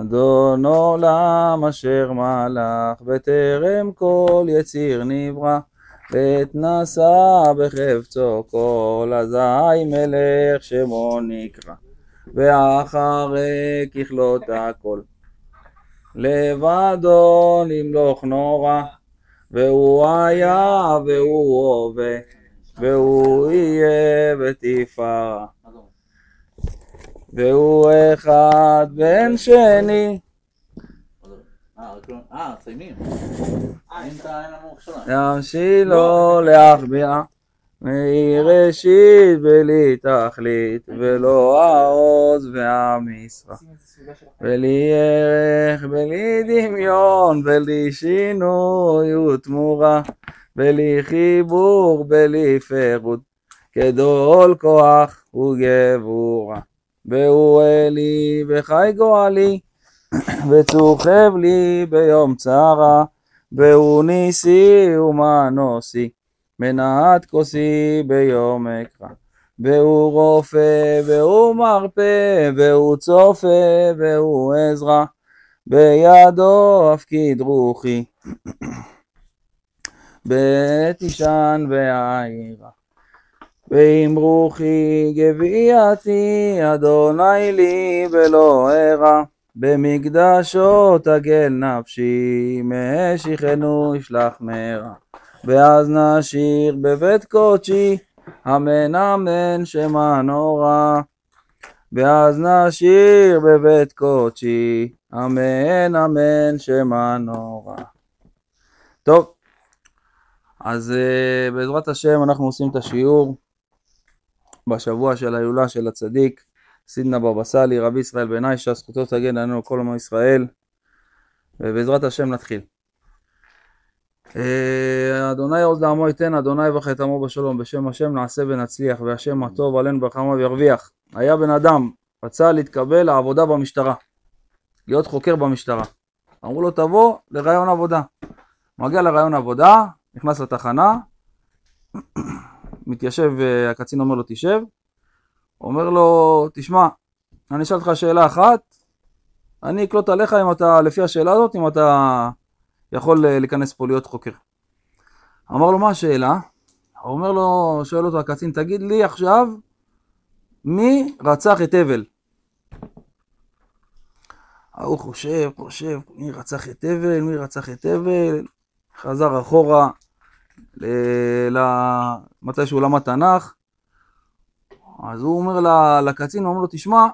אדון עולם אשר מלך, בטרם כל יציר נברא, ועת נשא בחפצו כל אזי מלך שמו נקרא, ואחרי ככלות הכל. לבדו למלוך נורא, והוא היה והוא הווה, והוא יהיה בתפארה. והוא אחד בן שני, אה, לא- אה, מסיימים. אין את ה- אין לנו מחשבה. ימשילו להחביאה, מראשית בלי תכלית, ולא העוז והמשרה. בלי ערך, בלי דמיון, בלי שינוי ותמורה, בלי חיבור, בלי פירוט, גדול כוח וגבורה. אלי וחי גואלי, וצוכב לי ביום צרה, והוא ניסי ומנוסי, מנעת כוסי ביום אקרא. והוא רופא, והוא מרפא, והוא צופה, והוא עזרא, בידו הפקיד רוחי, בעת ישן והעירה. ואם רוחי גביעתי, אדוני לי ולא ארע, במקדשו תגל נפשי, משיחנו ישלח מרע. ואז נשיר בבית קודשי, אמן אמן שמע נורא. ואז נשיר בבית קודשי, אמן אמן שמע נורא. טוב, אז uh, בעזרת השם אנחנו עושים את השיעור בשבוע של ההילולה של הצדיק, סידנה בבא סאלי, רבי ישראל בן עישה, זכותו תגן עלינו כל עמו ישראל, ובעזרת השם נתחיל. אה, אדוני עוז לעמו ייתן, אדוני יברך את עמו בשלום, בשם השם נעשה ונצליח, והשם הטוב עלינו ברחמו וירוויח. היה בן אדם, רצה להתקבל לעבודה במשטרה, להיות חוקר במשטרה. אמרו לו תבוא לראיון עבודה. מגיע לראיון עבודה, נכנס לתחנה, מתיישב, אה, הקצין אומר לו תשב, אומר לו תשמע, אני אשאל אותך שאלה אחת, אני אקלוט עליך אם אתה, לפי השאלה הזאת, אם אתה יכול אה, להיכנס פה להיות חוקר. אמר לו מה השאלה? הוא אומר לו, שואל אותו הקצין, תגיד לי עכשיו, מי רצח את הבל? ההוא חושב, חושב, מי רצח את הבל, מי רצח את הבל, חזר אחורה מתי שהוא למד תנ"ך, אז הוא אומר לקצין, הוא אומר לו, תשמע,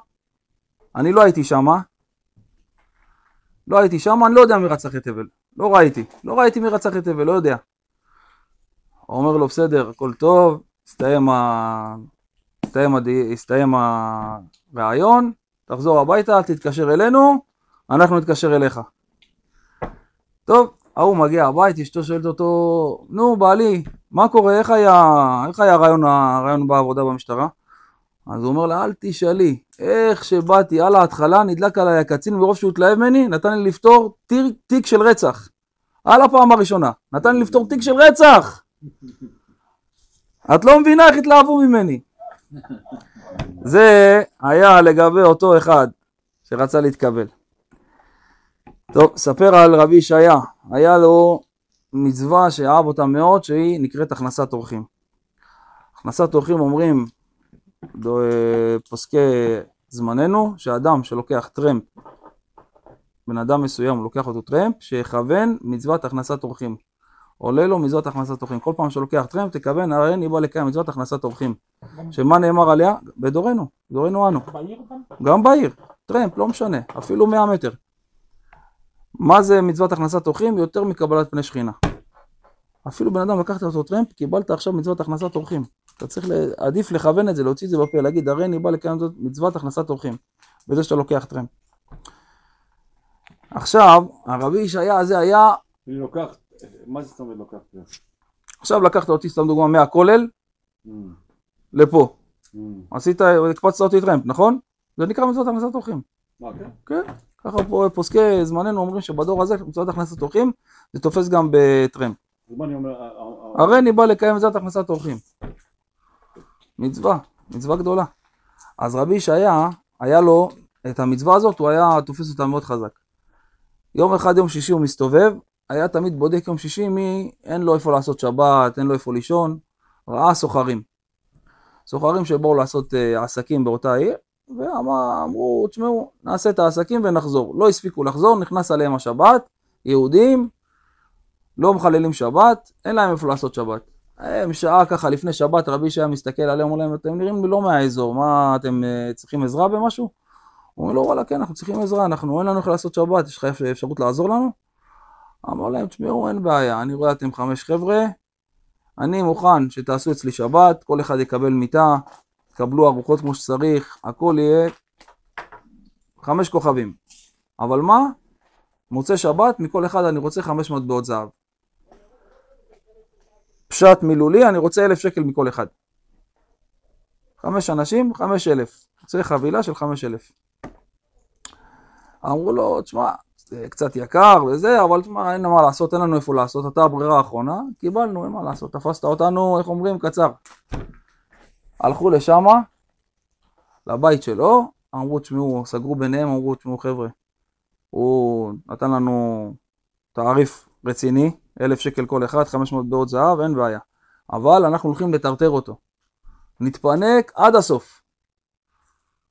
אני לא הייתי שמה, לא הייתי שמה, אני לא יודע מי רצח את הבל, לא ראיתי, לא ראיתי מי רצח את הבל, לא יודע. הוא אומר לו, בסדר, הכל טוב, הסתיים, ה... הסתיים, הד... הסתיים הרעיון, תחזור הביתה, תתקשר אלינו, אנחנו נתקשר אליך. טוב, ההוא מגיע הבית, אשתו שואלת אותו, נו בעלי, מה קורה, איך היה, איך היה הרעיון, הרעיון בעבודה במשטרה? אז הוא אומר לה, אל תשאלי, איך שבאתי על ההתחלה, נדלק עליי הקצין מרוב שהוא התלהב ממני, נתן לי לפתור תיק, תיק של רצח. על הפעם הראשונה, נתן לי לפתור תיק של רצח! את לא מבינה איך התלהבו ממני. זה היה לגבי אותו אחד שרצה להתקבל. טוב, ספר על רבי ישעיה, היה לו מצווה שאהב אותה מאוד, שהיא נקראת הכנסת אורחים. הכנסת אורחים אומרים דו- פוסקי זמננו, שאדם שלוקח טרמפ, בן אדם מסוים לוקח אותו טרמפ, שיכוון מצוות הכנסת אורחים. עולה לו מצוות הכנסת אורחים. כל פעם שלוקח טרמפ, תכוון, הרי אני בא לקיים מצוות הכנסת אורחים. שמה נאמר עליה? בדורנו, דורנו אנו. בעיר גם? גם בעיר, טרמפ, לא משנה, אפילו 100 מטר. מה זה מצוות הכנסת אורחים? יותר מקבלת פני שכינה. אפילו בן אדם לקחת אותו טרמפ, קיבלת עכשיו מצוות הכנסת אורחים. אתה צריך, ל- עדיף לכוון את זה, להוציא את זה בפה, להגיד, הרי אני בא לקיים זאת מצוות הכנסת אורחים, בזה שאתה לוקח טרמפ. עכשיו, הרבי ישעיה הזה היה, אני לוקח, מה זה זאת אומרת לוקח? זה? עכשיו לקחת אותי, סתם דוגמה, מהכולל Mm, לפה. mm. עשית, הקפצת אותי טרמפ, נכון? זה נקרא מצוות הכנסת אורחים. מה, כן? ככה פה פוסקי זמננו אומרים שבדור הזה מצוות הכנסת אורחים זה תופס גם אה, הרי אני בא לקיים מצוות הכנסת אורחים. מצווה, מצווה גדולה. אז רבי ישעיה, היה לו את המצווה הזאת, הוא היה תופס אותה מאוד חזק. יום אחד, יום שישי הוא מסתובב, היה תמיד בודק יום שישי מי אין לו איפה לעשות שבת, אין לו איפה לישון, ראה סוחרים. סוחרים שבאו לעשות uh, עסקים באותה עיר, ואמרו, תשמעו, נעשה את העסקים ונחזור. לא הספיקו לחזור, נכנס עליהם השבת, יהודים, לא מחללים שבת, אין להם איפה לעשות שבת. הם שעה ככה לפני שבת, רבי שהיה מסתכל עליהם, אומר להם, אתם נראים לי לא מהאזור, מה, אתם uh, צריכים עזרה במשהו? הוא אומר לו, וואלה, כן, אנחנו צריכים עזרה, אנחנו, אין לנו איך לעשות שבת, יש לך אפשרות לעזור לנו? אמר להם, תשמעו, אין בעיה, אני רואה אתם חמש חבר'ה, אני מוכן שתעשו אצלי שבת, כל אחד יקבל מיטה, תקבלו ארוחות כמו שצריך, הכל יהיה חמש כוכבים. אבל מה? מוצא שבת, מכל אחד אני רוצה חמש מטבעות זהב. פשט מילולי, אני רוצה אלף שקל מכל אחד. חמש אנשים, חמש אלף. רוצה חבילה של חמש אלף. אמרו לו, תשמע, זה קצת יקר וזה, אבל תשמע, אין מה לעשות, אין לנו איפה לעשות, אתה הברירה האחרונה, קיבלנו, אין מה לעשות, תפסת אותנו, איך אומרים, קצר. הלכו לשמה, לבית שלו, אמרו, תשמעו, סגרו ביניהם, אמרו, תשמעו, חבר'ה, הוא נתן לנו תעריף רציני, אלף שקל כל אחד, 500 מטבעות זהב, אין בעיה. אבל אנחנו הולכים לטרטר אותו. נתפנק עד הסוף.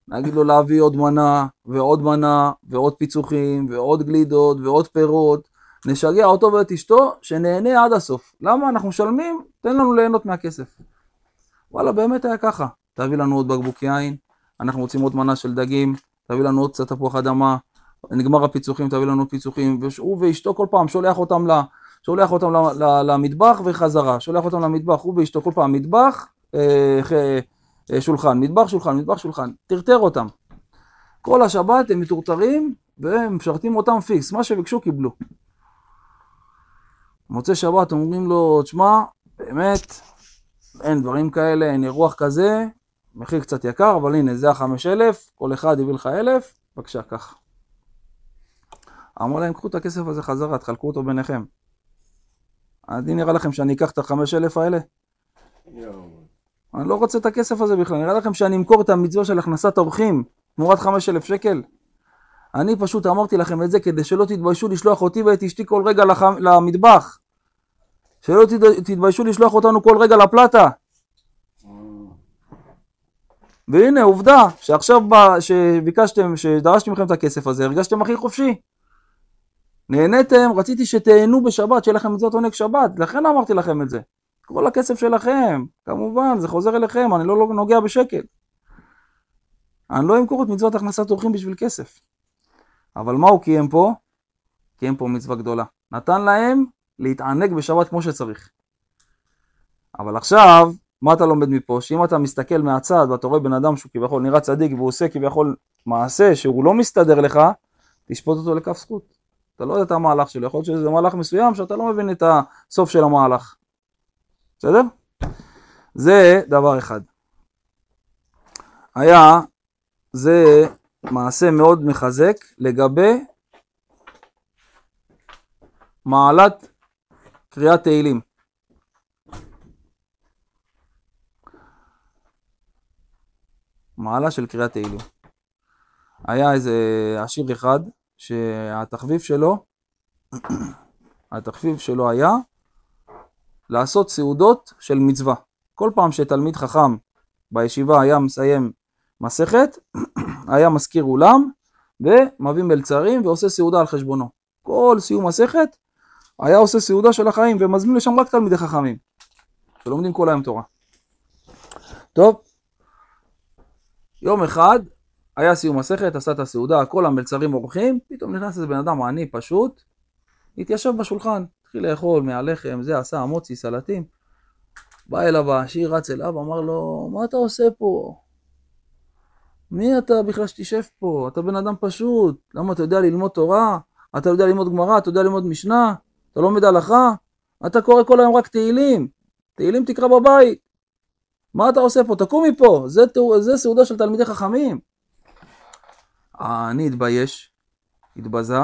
נגיד לו להביא עוד מנה, ועוד מנה, ועוד פיצוחים, ועוד גלידות, ועוד פירות. נשגע אותו ואת אשתו, שנהנה עד הסוף. למה? אנחנו משלמים, תן לנו ליהנות מהכסף. וואלה, באמת היה ככה. תביא לנו עוד בקבוק יין, אנחנו רוצים עוד מנה של דגים, תביא לנו עוד קצת תפוח אדמה, נגמר הפיצוחים, תביא לנו פיצוחים, והוא ואשתו כל פעם שולח אותם, ל, שולח אותם ל, ל, למטבח וחזרה, שולח אותם למטבח, הוא ואשתו כל פעם מטבח, אה, אה, שולחן, מטבח, שולחן, מטבח, שולחן, טרטר אותם. כל השבת הם מטורטרים והם משרתים אותם פיקס, מה שביקשו קיבלו. מוצאי שבת אומרים לו, תשמע, באמת, אין דברים כאלה, אין אירוח כזה, מחיר קצת יקר, אבל הנה, זה החמש אלף, כל אחד הביא לך אלף, בבקשה, קח. אמרו להם, קחו את הכסף הזה חזרה, תחלקו אותו ביניכם. אני נראה לכם שאני אקח את החמש אלף האלה? אני לא רוצה את הכסף הזה בכלל, נראה לכם שאני אמכור את המצווה של הכנסת אורחים תמורת חמש אלף שקל? אני פשוט אמרתי לכם את זה כדי שלא תתביישו לשלוח אותי ואת אשתי כל רגע לח... למטבח. שלא תתביישו לשלוח אותנו כל רגע לפלטה. והנה עובדה שעכשיו שביקשתם, שדרשתי מכם את הכסף הזה, הרגשתם הכי חופשי. נהניתם, רציתי שתהנו בשבת, שיהיה לכם מצוות עונג שבת, לכן אמרתי לכם את זה. כל הכסף שלכם, כמובן, זה חוזר אליכם, אני לא, לא נוגע בשקל. אני לא אמכור את מצוות הכנסת אורחים בשביל כסף. אבל מה הוא קיים פה? קיים פה מצווה גדולה. נתן להם להתענג בשבת כמו שצריך. אבל עכשיו, מה אתה לומד מפה? שאם אתה מסתכל מהצד ואתה רואה בן אדם שהוא כביכול נראה צדיק והוא עושה כביכול מעשה שהוא לא מסתדר לך, תשפוט אותו לכף זכות. אתה לא יודע את המהלך שלו, יכול להיות שזה מהלך מסוים שאתה לא מבין את הסוף של המהלך. בסדר? זה דבר אחד. היה, זה מעשה מאוד מחזק לגבי מעלת קריאת תהילים. מעלה של קריאת תהילים. היה איזה עשיר אחד שהתחביב שלו, התחביב שלו היה לעשות סעודות של מצווה. כל פעם שתלמיד חכם בישיבה היה מסיים מסכת, היה מזכיר אולם ומביא מלצרים ועושה סעודה על חשבונו. כל סיום מסכת היה עושה סעודה של החיים ומזמין לשם רק תלמידי חכמים שלומדים כל היום תורה. טוב, יום אחד היה סיום מסכת, עשה את הסעודה, כל המלצרים אורחים, פתאום נכנס איזה בן אדם עני פשוט, התיישב בשולחן, התחיל לאכול מהלחם, זה עשה המוצי, סלטים. בא אליו העשיר, רץ אליו, אמר לו, מה אתה עושה פה? מי אתה בכלל שתשב פה? אתה בן אדם פשוט, למה אתה יודע ללמוד תורה? אתה יודע ללמוד גמרא, אתה יודע ללמוד משנה? אתה לומד הלכה? אתה קורא כל היום רק תהילים. תהילים תקרא בבית. מה אתה עושה פה? תקום מפה. זה, זה סעודה של תלמידי חכמים. אה, אני התבייש, התבזה,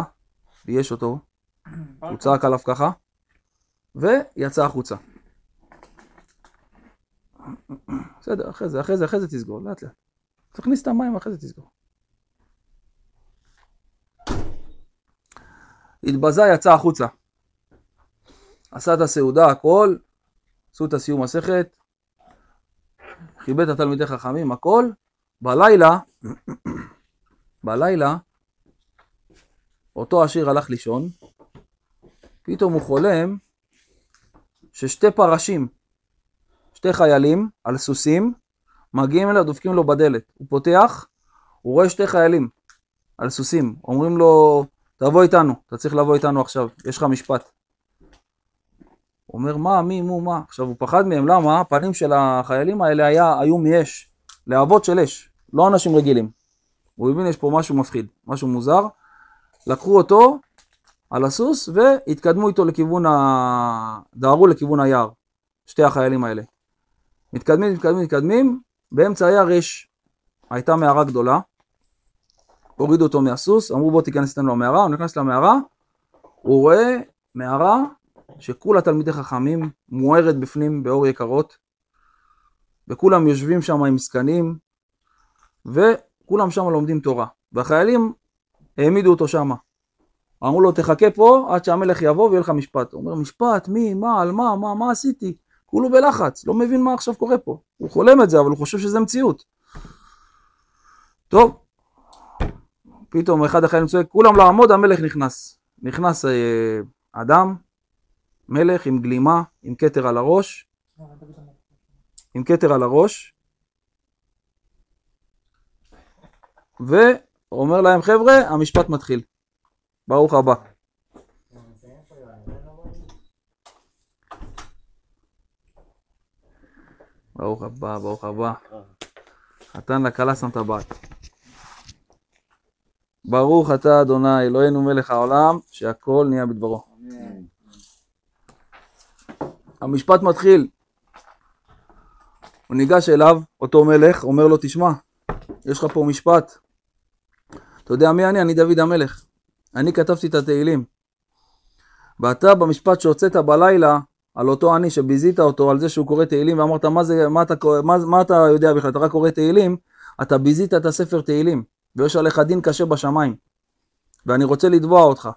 בייש אותו, הוא צעק עליו ככה, ויצא החוצה. בסדר, אחרי זה, אחרי זה, אחרי זה תסגור, לאט לאט. תכניס את המים, אחרי זה תסגור. התבזה, יצא החוצה. עשה את הסעודה, הכל, עשו את הסיום מסכת, כיבד את התלמידי חכמים, הכל. בלילה, בלילה, אותו עשיר הלך לישון, פתאום הוא חולם ששתי פרשים, שתי חיילים על סוסים, מגיעים אליו, דופקים לו בדלת. הוא פותח, הוא רואה שתי חיילים על סוסים, אומרים לו, תבוא איתנו, אתה צריך לבוא איתנו עכשיו, יש לך משפט. אומר, מה, מי, מו, מה? עכשיו, הוא פחד מהם, למה? הפנים של החיילים האלה היה, היו מאש, להבות של אש, לא אנשים רגילים. הוא הבין, יש פה משהו מפחיד, משהו מוזר. לקחו אותו על הסוס והתקדמו איתו לכיוון ה... דהרו לכיוון היער, שתי החיילים האלה. מתקדמים, מתקדמים, מתקדמים, באמצע היער יש, הייתה מערה גדולה, הורידו אותו מהסוס, אמרו בוא תיכנס איתנו למערה, הוא נכנס למערה, הוא רואה מערה שכולה תלמידי חכמים, מוארת בפנים באור יקרות, וכולם יושבים שם עם זקנים, וכולם שם לומדים תורה. והחיילים העמידו אותו שם. אמרו לו, תחכה פה עד שהמלך יבוא ויהיה לך משפט. הוא אומר, משפט? מי? מה? על מה? מה? מה עשיתי? כולו בלחץ, לא מבין מה עכשיו קורה פה. הוא חולם את זה, אבל הוא חושב שזה מציאות. טוב, פתאום אחד החיילים צועק, כולם לעמוד, המלך נכנס. נכנס אה, אדם, מלך עם גלימה, עם כתר על הראש, עם כתר על הראש, ואומר להם, חבר'ה, המשפט מתחיל. ברוך הבא. ברוך הבא, ברוך הבא. חתן לכלה שם טבעת. ברוך אתה אדוני אלוהינו מלך העולם שהכל נהיה בדברו. המשפט מתחיל. הוא ניגש אליו, אותו מלך, אומר לו תשמע, יש לך פה משפט. אתה יודע מי אני? אני דוד המלך. אני כתבתי את התהילים. ואתה במשפט שהוצאת בלילה על אותו עני שביזית אותו על זה שהוא קורא תהילים ואמרת מה, זה, מה, אתה, מה, מה אתה יודע בכלל, אתה רק קורא תהילים, אתה ביזית את הספר תהילים ויש עליך דין קשה בשמיים ואני רוצה לתבוע אותך.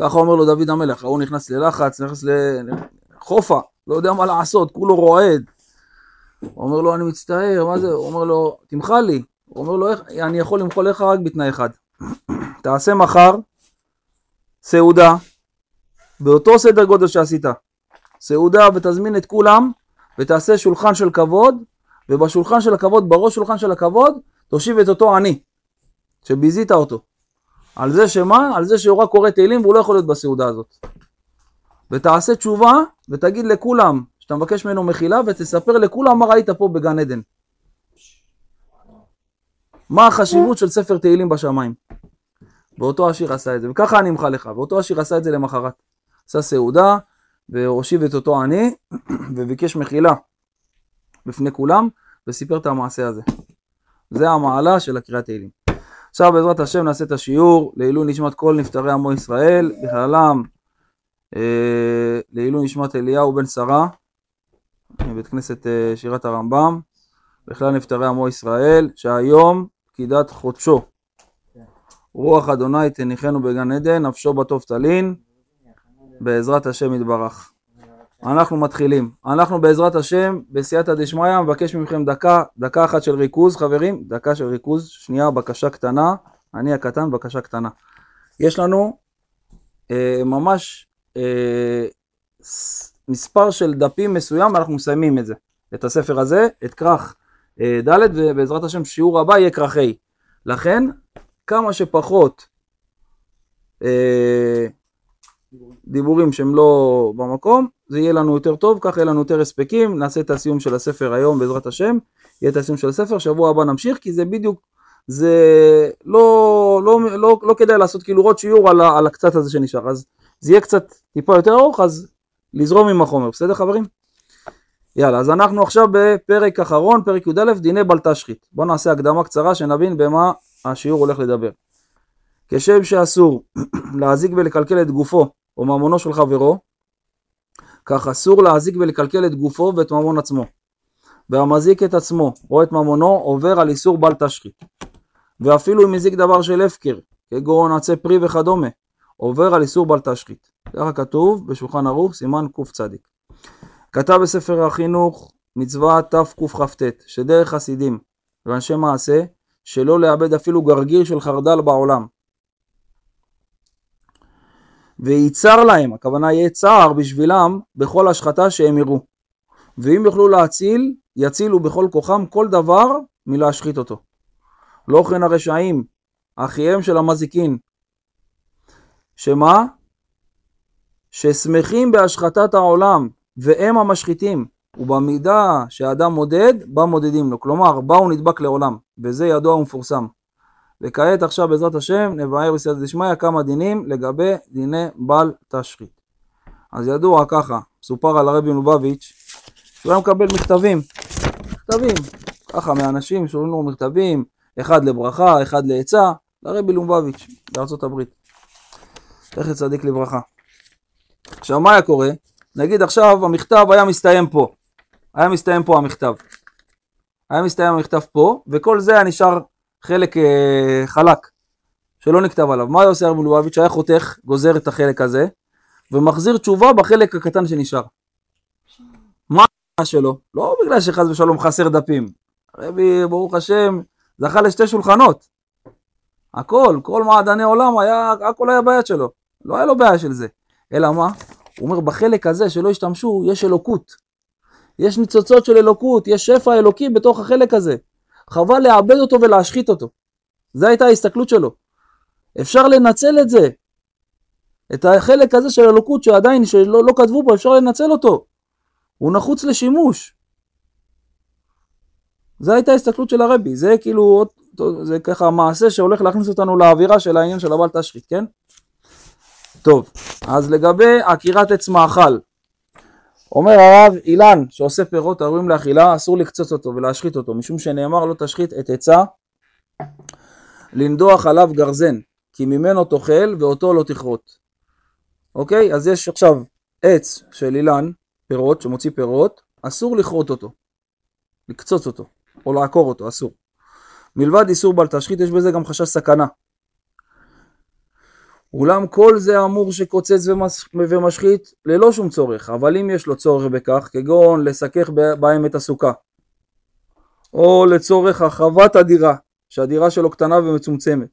ככה אומר לו דוד המלך, ההוא נכנס ללחץ, נכנס לחופה, לא יודע מה לעשות, כולו רועד. הוא אומר לו, אני מצטער, מה זה? הוא אומר לו, תמחל לי. הוא אומר לו, אני יכול למחול לך רק בתנאי אחד. תעשה מחר סעודה, באותו סדר גודל שעשית. סעודה ותזמין את כולם, ותעשה שולחן של כבוד, ובשולחן של הכבוד, בראש שולחן של הכבוד, תושיב את אותו עני, שביזית אותו. על זה שמה? על זה שהוא רק קורא תהילים והוא לא יכול להיות בסעודה הזאת. ותעשה תשובה, ותגיד לכולם שאתה מבקש ממנו מחילה, ותספר לכולם מה ראית פה בגן עדן. מה החשיבות של ספר תהילים בשמיים. ואותו עשיר עשה את זה, וככה אני אמחה לך, ואותו עשיר עשה את זה למחרת. עשה סעודה, והושיב את אותו עני, וביקש מחילה בפני כולם, וסיפר את המעשה הזה. זה המעלה של הקריאת תהילים. עכשיו בעזרת השם נעשה את השיעור לעילוי נשמת כל נפטרי עמו ישראל, בכללם אה, לעילוי נשמת אליהו בן שרה, מבית כנסת אה, שירת הרמב"ם, בכלל נפטרי עמו ישראל, שהיום פקידת חודשו. רוח אדוני תניחנו בגן עדן, נפשו בטוב תלין, בעזרת השם יתברך. אנחנו מתחילים. אנחנו בעזרת השם, בסייעתא דשמיא, מבקש מכם דקה, דקה אחת של ריכוז, חברים, דקה של ריכוז, שנייה, בקשה קטנה, אני הקטן, בקשה קטנה. יש לנו אה, ממש אה, מספר של דפים מסוים, ואנחנו מסיימים את זה, את הספר הזה, את כרך אה, ד', ובעזרת השם שיעור הבא יהיה כרך ה'. לכן, כמה שפחות אה, דיבורים שהם לא במקום, זה יהיה לנו יותר טוב, ככה יהיה לנו יותר הספקים, נעשה את הסיום של הספר היום בעזרת השם, יהיה את הסיום של הספר, שבוע הבא נמשיך, כי זה בדיוק, זה לא, לא, לא, לא, לא כדאי לעשות כאילו עוד שיעור על, על הקצת הזה שנשאר, אז זה יהיה קצת טיפה יותר ארוך, אז לזרום עם החומר, בסדר חברים? יאללה, אז אנחנו עכשיו בפרק אחרון, פרק י"א, דיני בל תשחית. בואו נעשה הקדמה קצרה שנבין במה השיעור הולך לדבר. כשם שאסור להזיק ולקלקל את גופו או ממונו של חברו, כך אסור להזיק ולקלקל את גופו ואת ממון עצמו. והמזיק את עצמו או את ממונו עובר על איסור בל תשחית. ואפילו אם הזיק דבר של הפקר, כגון עצי פרי וכדומה, עובר על איסור בל תשחית. ככה כתוב בשולחן ערוך, סימן קצ. כתב בספר החינוך מצווה תקכ"ט, שדרך חסידים ואנשי מעשה, שלא לאבד אפילו גרגיר של חרדל בעולם. וייצר להם, הכוונה יהיה צער בשבילם בכל השחתה שהם יראו. ואם יוכלו להציל, יצילו בכל כוחם כל דבר מלהשחית אותו. לא כן הרשעים, אחיהם של המזיקין. שמה? ששמחים בהשחתת העולם, והם המשחיתים, ובמידה שהאדם מודד, בה מודדים לו. כלומר, בה הוא נדבק לעולם, וזה ידוע ומפורסם. וכעת עכשיו בעזרת השם נבהר בסייעתא דשמיא כמה דינים לגבי דיני בל תשחית. אז ידוע ככה, סופר על הרבי מלובביץ', שהוא היה מקבל מכתבים, מכתבים, ככה מאנשים שואלים לו מכתבים, אחד לברכה, אחד לעצה, לרבי לומבביץ' בארצות הברית. זכר צדיק לברכה. עכשיו מה היה קורה? נגיד עכשיו המכתב היה מסתיים פה, היה מסתיים פה המכתב. היה מסתיים המכתב פה, וכל זה היה נשאר חלק אה, חלק, שלא נכתב עליו. מה עושה הרב לובביץ'? היה חותך, גוזר את החלק הזה, ומחזיר תשובה בחלק הקטן שנשאר. מה שלו? לא בגלל שחס ושלום חסר דפים. הרבי, ברוך השם, זכה לשתי שולחנות. הכל, כל מעדני עולם, היה, הכל היה ביד שלו. לא היה לו בעיה של זה. אלא מה? הוא אומר, בחלק הזה שלא השתמשו, יש אלוקות. יש ניצוצות של אלוקות, יש שפע אלוקי בתוך החלק הזה. חבל לאבד אותו ולהשחית אותו. זו הייתה ההסתכלות שלו. אפשר לנצל את זה. את החלק הזה של אלוקות שעדיין, שלא לא כתבו בו, אפשר לנצל אותו. הוא נחוץ לשימוש. זו הייתה ההסתכלות של הרבי, זה כאילו, זה ככה מעשה שהולך להכניס אותנו לאווירה של העניין של הבל תשחית, כן? טוב, אז לגבי עקירת עץ מאכל, אומר הרב אילן שעושה פירות הראויים לאכילה אסור לקצוץ אותו ולהשחית אותו משום שנאמר לא תשחית את עצה לנדוח עליו גרזן כי ממנו תאכל ואותו לא תכרות. אוקיי? אז יש עכשיו עץ של אילן פירות שמוציא פירות אסור לכרות אותו. לקצוץ אותו או לעקור אותו אסור. מלבד איסור בל תשחית יש בזה גם חשש סכנה אולם כל זה אמור שקוצץ ומשחית ללא שום צורך, אבל אם יש לו צורך בכך, כגון לסכך בהם את הסוכה, או לצורך הרחבת הדירה, שהדירה שלו קטנה ומצומצמת.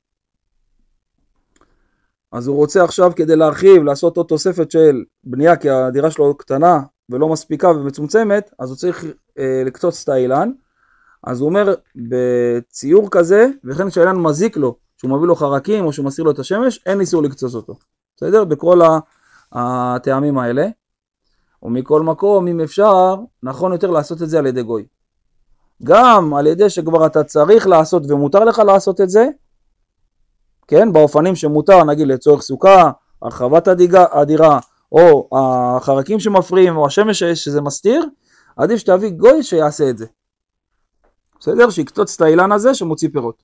אז הוא רוצה עכשיו כדי להרחיב, לעשות עוד תוספת של בנייה, כי הדירה שלו קטנה ולא מספיקה ומצומצמת, אז הוא צריך אה, לקצוץ את האילן. אז הוא אומר, בציור כזה, וכן כשהאילן מזיק לו, שהוא מביא לו חרקים או שהוא מסיר לו את השמש, אין איסור לקצוץ אותו. בסדר? בכל הטעמים האלה. ומכל מקום, אם אפשר, נכון יותר לעשות את זה על ידי גוי. גם על ידי שכבר אתה צריך לעשות ומותר לך לעשות את זה, כן, באופנים שמותר, נגיד לצורך סוכה, הרחבת הדיגה, הדירה, או החרקים שמפריעים, או השמש שזה מסתיר, עדיף שתביא גוי שיעשה את זה. בסדר? שיקצוץ את האילן הזה שמוציא פירות.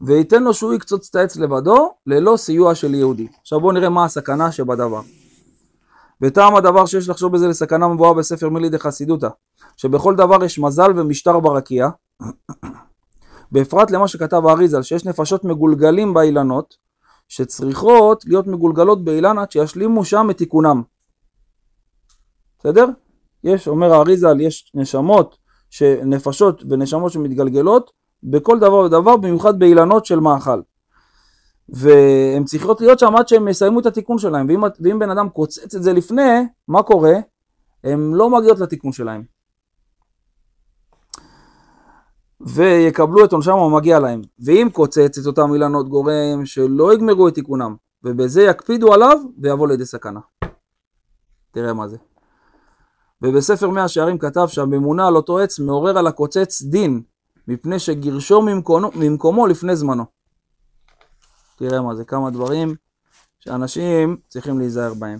וייתן לו שהוא יקצוץ את העץ לבדו, ללא סיוע של יהודי. עכשיו בואו נראה מה הסכנה שבדבר. וטעם הדבר שיש לחשוב בזה לסכנה מבואה בספר מילי דחסידותא, שבכל דבר יש מזל ומשטר ברקיע, בפרט למה שכתב האריזל, שיש נפשות מגולגלים באילנות, שצריכות להיות מגולגלות באילן עד שישלימו שם את תיקונם. בסדר? יש, אומר האריזל, יש נשמות, נפשות ונשמות שמתגלגלות בכל דבר ודבר, במיוחד באילנות של מאכל. והן צריכות להיות שם עד שהם יסיימו את התיקון שלהם, ואם, ואם בן אדם קוצץ את זה לפני, מה קורה? הן לא מגיעות לתיקון שלהם. ויקבלו את עונשם המגיע להם. ואם קוצץ את אותם אילנות גורם שלא יגמרו את תיקונם, ובזה יקפידו עליו ויבוא לידי סכנה. תראה מה זה. ובספר מאה שערים כתב שהממונה על אותו עץ מעורר על הקוצץ דין, מפני שגירשו ממקומו, ממקומו לפני זמנו. תראה מה זה, כמה דברים שאנשים צריכים להיזהר בהם.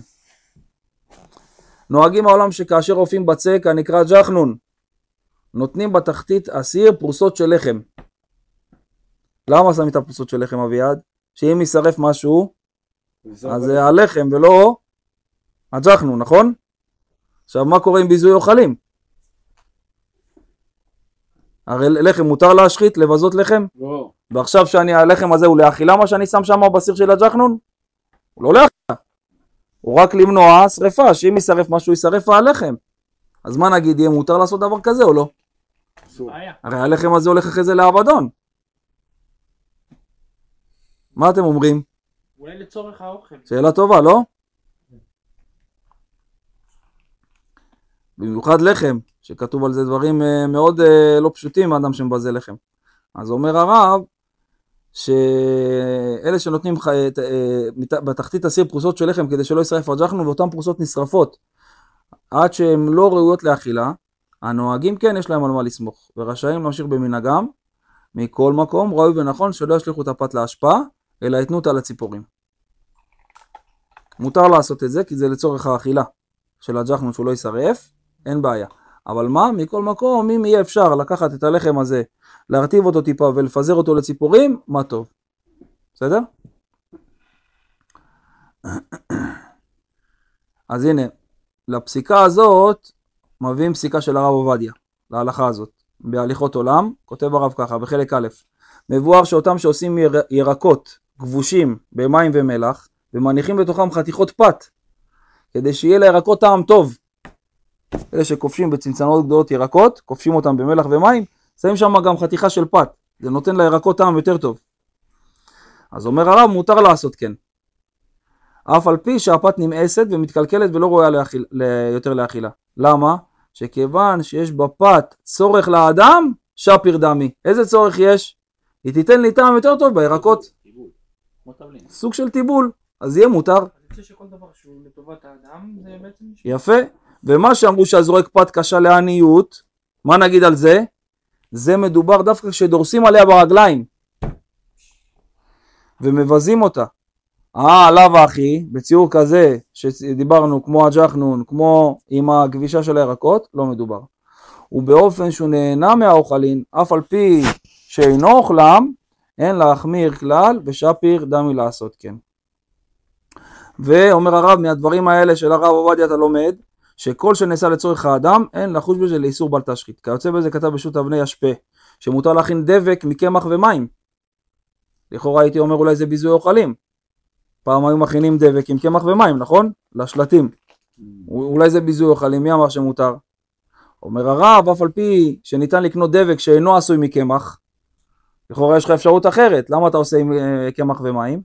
נוהגים העולם שכאשר עופים בצק הנקרא ג'חנון, נותנים בתחתית הסיר פרוסות של לחם. למה שמים את הפרוסות של לחם אביעד? שאם יישרף משהו, אז זה הלחם ולא הג'חנון, נכון? עכשיו מה קורה עם ביזוי אוכלים? הרי לחם מותר להשחית, לבזות לחם? לא. ועכשיו שאני, הלחם הזה הוא לאכילה מה שאני שם שם בסיר של הג'חנון? הוא לא לאכילה. הוא רק למנוע שריפה, שאם יישרף משהו יישרף הלחם. אז מה נגיד, יהיה מותר לעשות דבר כזה או לא? הרי הלחם הזה הולך אחרי זה לאבדון. מה אתם אומרים? אולי לצורך האוכל. שאלה טובה, לא? במיוחד לחם, שכתוב על זה דברים אה, מאוד אה, לא פשוטים, האדם שמבזה לחם. אז אומר הרב, שאלה שנותנים. אה, בתחתית הסיר פרוסות של לחם כדי שלא ישרף רג'חנו, ואותן פרוסות נשרפות עד שהן לא ראויות לאכילה, הנוהגים כן יש להם על מה לסמוך, ורשאים להמשיך במנהגם. מכל מקום, ראוי ונכון שלא ישליכו את הפת לאשפה, אלא ייתנו אותה לציפורים. מותר לעשות את זה, כי זה לצורך האכילה של הג'חנון שהוא לא יישרף, אין בעיה. אבל מה, מכל מקום, אם יהיה אפשר לקחת את הלחם הזה, להרטיב אותו טיפה ולפזר אותו לציפורים, מה טוב. בסדר? אז הנה, לפסיקה הזאת מביאים פסיקה של הרב עובדיה, להלכה הזאת, בהליכות עולם, כותב הרב ככה, בחלק א', מבואר שאותם שעושים יר... ירקות כבושים במים ומלח, ומניחים בתוכם חתיכות פת, כדי שיהיה לירקות טעם טוב. אלה שכובשים בצנצנות גדולות ירקות, כובשים אותם במלח ומים, שמים שם גם חתיכה של פת, זה נותן לירקות טעם יותר טוב. אז אומר הרב, מותר לעשות כן. אף על פי שהפת נמאסת ומתקלקלת ולא ראויה לאכיל, יותר לאכילה. למה? שכיוון שיש בפת צורך לאדם, שפיר דמי. איזה צורך יש? היא תיתן לי טעם יותר טוב בירקות. טיבול. סוג של טיבול, אז יהיה מותר. אז יוצא שכל דבר שהוא לטובת האדם זה בעצם... יפה. ומה שאמרו שהזורק פת קשה לעניות, מה נגיד על זה? זה מדובר דווקא כשדורסים עליה ברגליים ומבזים אותה. אה, לאו אחי, בציור כזה שדיברנו כמו הג'חנון, כמו עם הכבישה של הירקות, לא מדובר. ובאופן שהוא נהנה מהאוכלין, אף על פי שאינו אוכלם, אין להחמיר כלל, ושפיר דמי לעשות כן. ואומר הרב, מהדברים האלה של הרב עובדיה אתה לומד, שכל שנעשה לצורך האדם, אין לחוש בזה לאיסור בל תשחית. כיוצא בזה כתב בשו"ת אבני אשפה, שמותר להכין דבק מקמח ומים. לכאורה הייתי אומר אולי זה ביזוי אוכלים. פעם היו מכינים דבק עם קמח ומים, נכון? לשלטים. אולי זה ביזוי אוכלים, מי אמר שמותר? אומר הרב, אף על פי שניתן לקנות דבק שאינו עשוי מקמח, לכאורה יש לך אפשרות אחרת, למה אתה עושה עם אה, קמח ומים?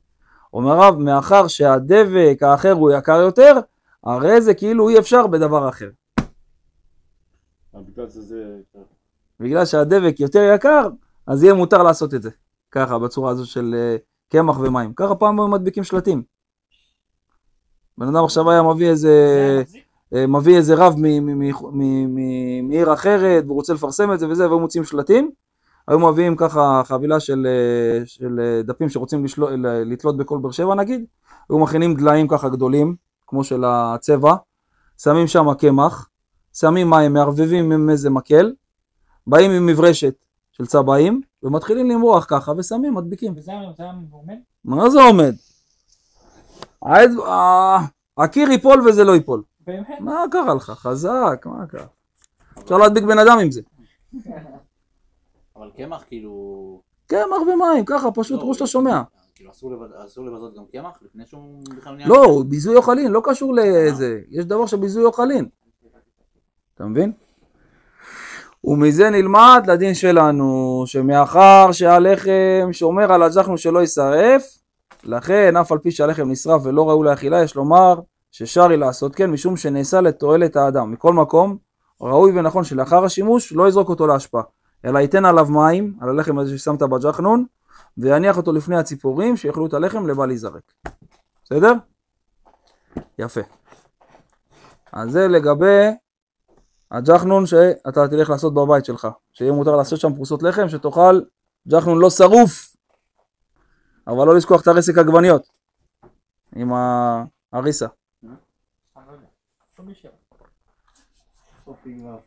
אומר הרב, מאחר שהדבק האחר הוא יקר יותר, הרי זה כאילו אי אפשר בדבר אחר. אבל בגלל זה זה... בגלל שהדבק יותר יקר, אז יהיה מותר לעשות את זה. ככה, בצורה הזו של אה, קמח ומים. ככה פעם היו מדביקים שלטים. בן אדם עכשיו היה מביא איזה, אה, מביא איזה רב מעיר אחרת, והוא רוצה לפרסם את זה וזה, והיו מוצאים שלטים. היו מביאים ככה חבילה של, אה, של אה, דפים שרוצים לשלו, ל- לתלות בכל באר שבע נגיד, היו מכינים דליים ככה גדולים, כמו של הצבע, שמים שם קמח, שמים מים, מערבבים עם איזה מקל, באים עם מברשת של צבעים, ומתחילים למרוח ככה, ושמים, מדביקים. וזה עומד? מה זה עומד? העד- ה- הקיר ייפול וזה לא ייפול. באמת? מה קרה לך? חזק, מה קרה? אפשר להדביק בן אדם עם זה. אבל קמח כאילו... קמח ומים, ככה, פשוט לא, כמו שאתה שומע. כאילו אסור לבז- אסור לבזות גם קמח לפני שהוא בכלל נהיה... לא, ביזוי אוכלין, לא קשור לזה. יש דבר של ביזוי אוכלין. אתה מבין? ומזה נלמד לדין שלנו, שמאחר שהלחם שומר על הג'חנו שלא יישרף, לכן אף על פי שהלחם נשרף ולא ראוי לאכילה, יש לומר ששרי לעשות כן, משום שנעשה לתועלת האדם. מכל מקום, ראוי ונכון שלאחר השימוש לא יזרוק אותו להשפעה, אלא ייתן עליו מים, על הלחם הזה ששמת בג'חנון, ויניח אותו לפני הציפורים, שיאכלו את הלחם לבל ייזרק. בסדר? יפה. אז זה לגבי הג'חנון שאתה תלך לעשות בבית שלך, שיהיה מותר לעשות שם פרוסות לחם, שתאכל ג'חנון לא שרוף, אבל לא לשכוח את הרסק עגבניות עם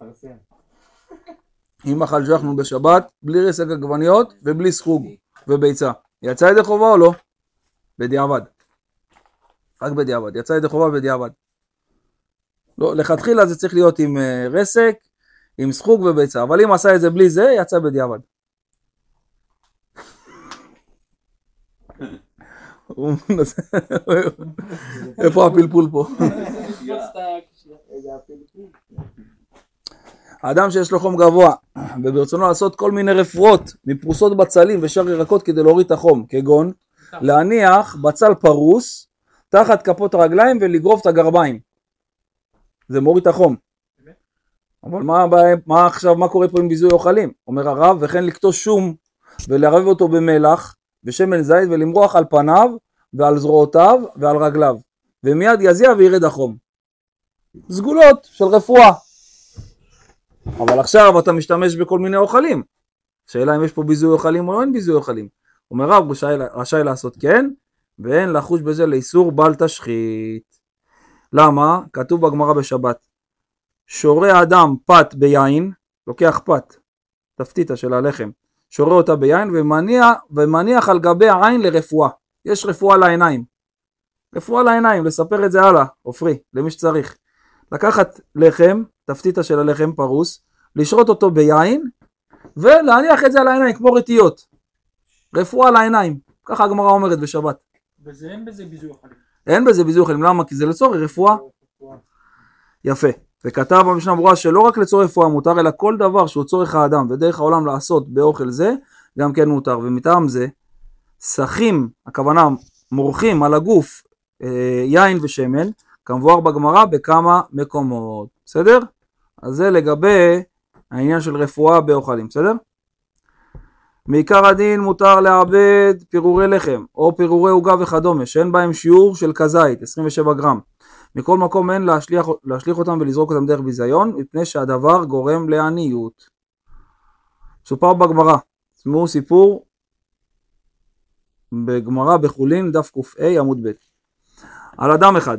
בשם. אם אכל ג'חנון בשבת, בלי רסק עגבניות ובלי סחוג וביצה. יצא ידי חובה או לא? בדיעבד. רק בדיעבד. יצא ידי חובה בדיעבד. לא, לכתחילה זה צריך להיות עם אה, רסק, עם סחוג וביצה, אבל אם עשה את זה בלי זה, יצא בדיעבד. איפה הפלפול פה? האדם שיש לו חום גבוה וברצונו לעשות כל מיני רפואות מפרוסות בצלים ושאר ירקות כדי להוריד את החום, כגון להניח בצל פרוס תחת כפות הרגליים ולגרוף את הגרביים. זה מוריד את החום. אבל מה, מה עכשיו, מה קורה פה עם ביזוי אוכלים? אומר הרב, וכן לקטוש שום ולערבב אותו במלח ושמן זית ולמרוח על פניו ועל זרועותיו ועל רגליו ומיד יזיע וירד החום. סגולות של רפואה. אבל עכשיו אתה משתמש בכל מיני אוכלים. שאלה אם יש פה ביזוי אוכלים או אין ביזוי אוכלים. אומר רב רשאי, רשאי לעשות כן, ואין לחוש בזה לאיסור בל תשחית. למה? כתוב בגמרא בשבת. שורה אדם פת ביין, לוקח פת, תפתיתה של הלחם, שורה אותה ביין ומניח, ומניח על גבי העין לרפואה. יש רפואה לעיניים. רפואה לעיניים, לספר את זה הלאה, עופרי, למי שצריך. לקחת לחם, תפתיתה של הלחם פרוס, לשרות אותו ביין, ולהניח את זה על העיניים כמו רטיות. רפואה לעיניים. ככה הגמרא אומרת בשבת. וזה אין בזה ביזוי אוכלים. אין בזה ביזוי אוכלים, למה? כי זה לצורך רפואה. יפה. וכתב במשנה ברורה שלא רק לצורך רפואה מותר, אלא כל דבר שהוא צורך האדם ודרך העולם לעשות באוכל זה, גם כן מותר. ומטעם זה, סחים, הכוונה מורחים על הגוף אה, יין ושמן, כמבואר בגמרא בכמה מקומות. בסדר? אז זה לגבי העניין של רפואה באוכלים, בסדר? מעיקר הדין מותר לעבד פירורי לחם או פירורי עוגה וכדומה שאין בהם שיעור של כזית 27 גרם מכל מקום אין להשליך, להשליך אותם ולזרוק אותם דרך ביזיון מפני שהדבר גורם לעניות. סופר בגמרא, תשמעו סיפור בגמרא בחולין דף קה עמוד ב' על אדם אחד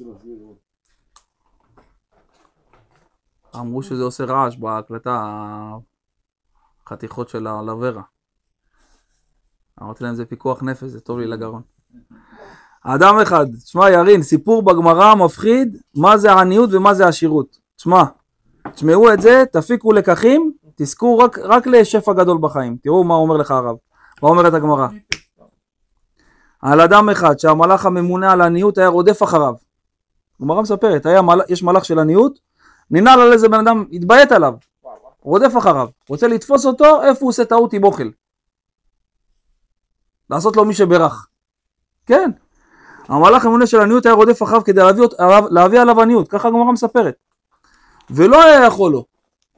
רוצה להסביר עוד. אמרו שזה עושה רעש בהקלטה החתיכות של הלברה. אמרתי להם זה פיקוח נפש, זה טוב לי לגרון. אדם אחד, שמע ירין, סיפור בגמרא מפחיד, מה זה עניות ומה זה עשירות. שמע, תשמעו את זה, תפיקו לקחים, תזכו רק, רק לשפע גדול בחיים. תראו מה אומר לך הרב, מה אומרת הגמרא. על אדם אחד שהמלאך הממונה על עניות היה רודף אחריו. הגמרא מספרת, היה מל... יש מלאך של עניות, ננעל על איזה בן אדם, התביית עליו, רודף אחריו, רוצה לתפוס אותו, איפה הוא עושה טעות עם אוכל. לעשות לו מי שברך. כן. המלאך הממונה של עניות היה רודף אחריו כדי להביא, עליו- להביא עליו עניות, ככה הגמרא מספרת. ולא היה יכול לו.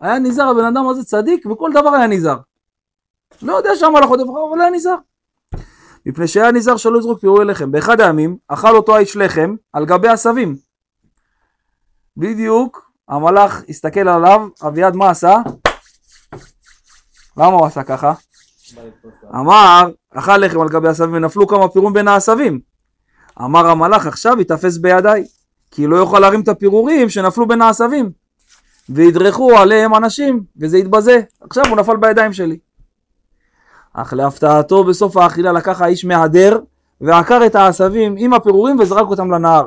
היה נזהר הבן אדם הזה צדיק, וכל דבר היה נזהר. לא יודע שהמלאך רודף אחריו, אבל היה נזהר. מפני שהיה נזהר שלא יזרוק פירורי לחם. באחד הימים אכל אותו האיש לחם על גבי עשבים. בדיוק, המלאך הסתכל עליו, אביעד מה עשה? למה הוא עשה ככה? אמר, אכל לחם על גבי עשבים ונפלו כמה פירורים בין העשבים. אמר המלאך, עכשיו ייתפס בידיי, כי לא יוכל להרים את הפירורים שנפלו בין העשבים. וידרכו עליהם אנשים, וזה יתבזה. עכשיו הוא נפל בידיים שלי. אך להפתעתו בסוף האכילה לקח האיש מהדר, ועקר את העשבים עם הפירורים וזרק אותם לנהר.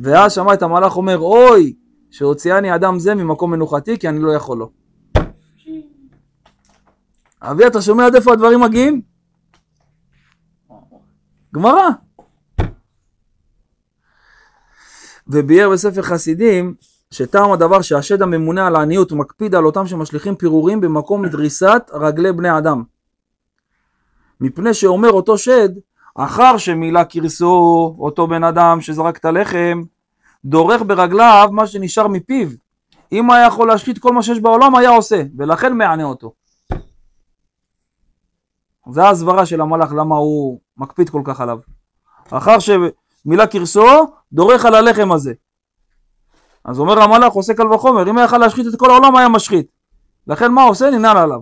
ואז שמע את המלאך אומר, אוי, שהוציאני אדם זה ממקום מנוחתי, כי אני לא יכול לו. אבי, אתה שומע עד איפה הדברים מגיעים? גמרא. וביאר בספר חסידים שטעם הדבר שהשד הממונה על העניות מקפיד על אותם שמשליכים פירורים במקום דריסת רגלי בני אדם. מפני שאומר אותו שד, אחר שמילא כרסו אותו בן אדם שזרק את הלחם, דורך ברגליו מה שנשאר מפיו. אם היה יכול להשליט כל מה שיש בעולם היה עושה, ולכן מענה אותו. זה ההסברה של המלאך למה הוא מקפיד כל כך עליו. אחר שמילא כרסו, דורך על הלחם הזה. אז אומר המלאך עושה קל וחומר, אם היה יכול להשחית את כל העולם היה משחית. לכן מה עושה? ננעל עליו.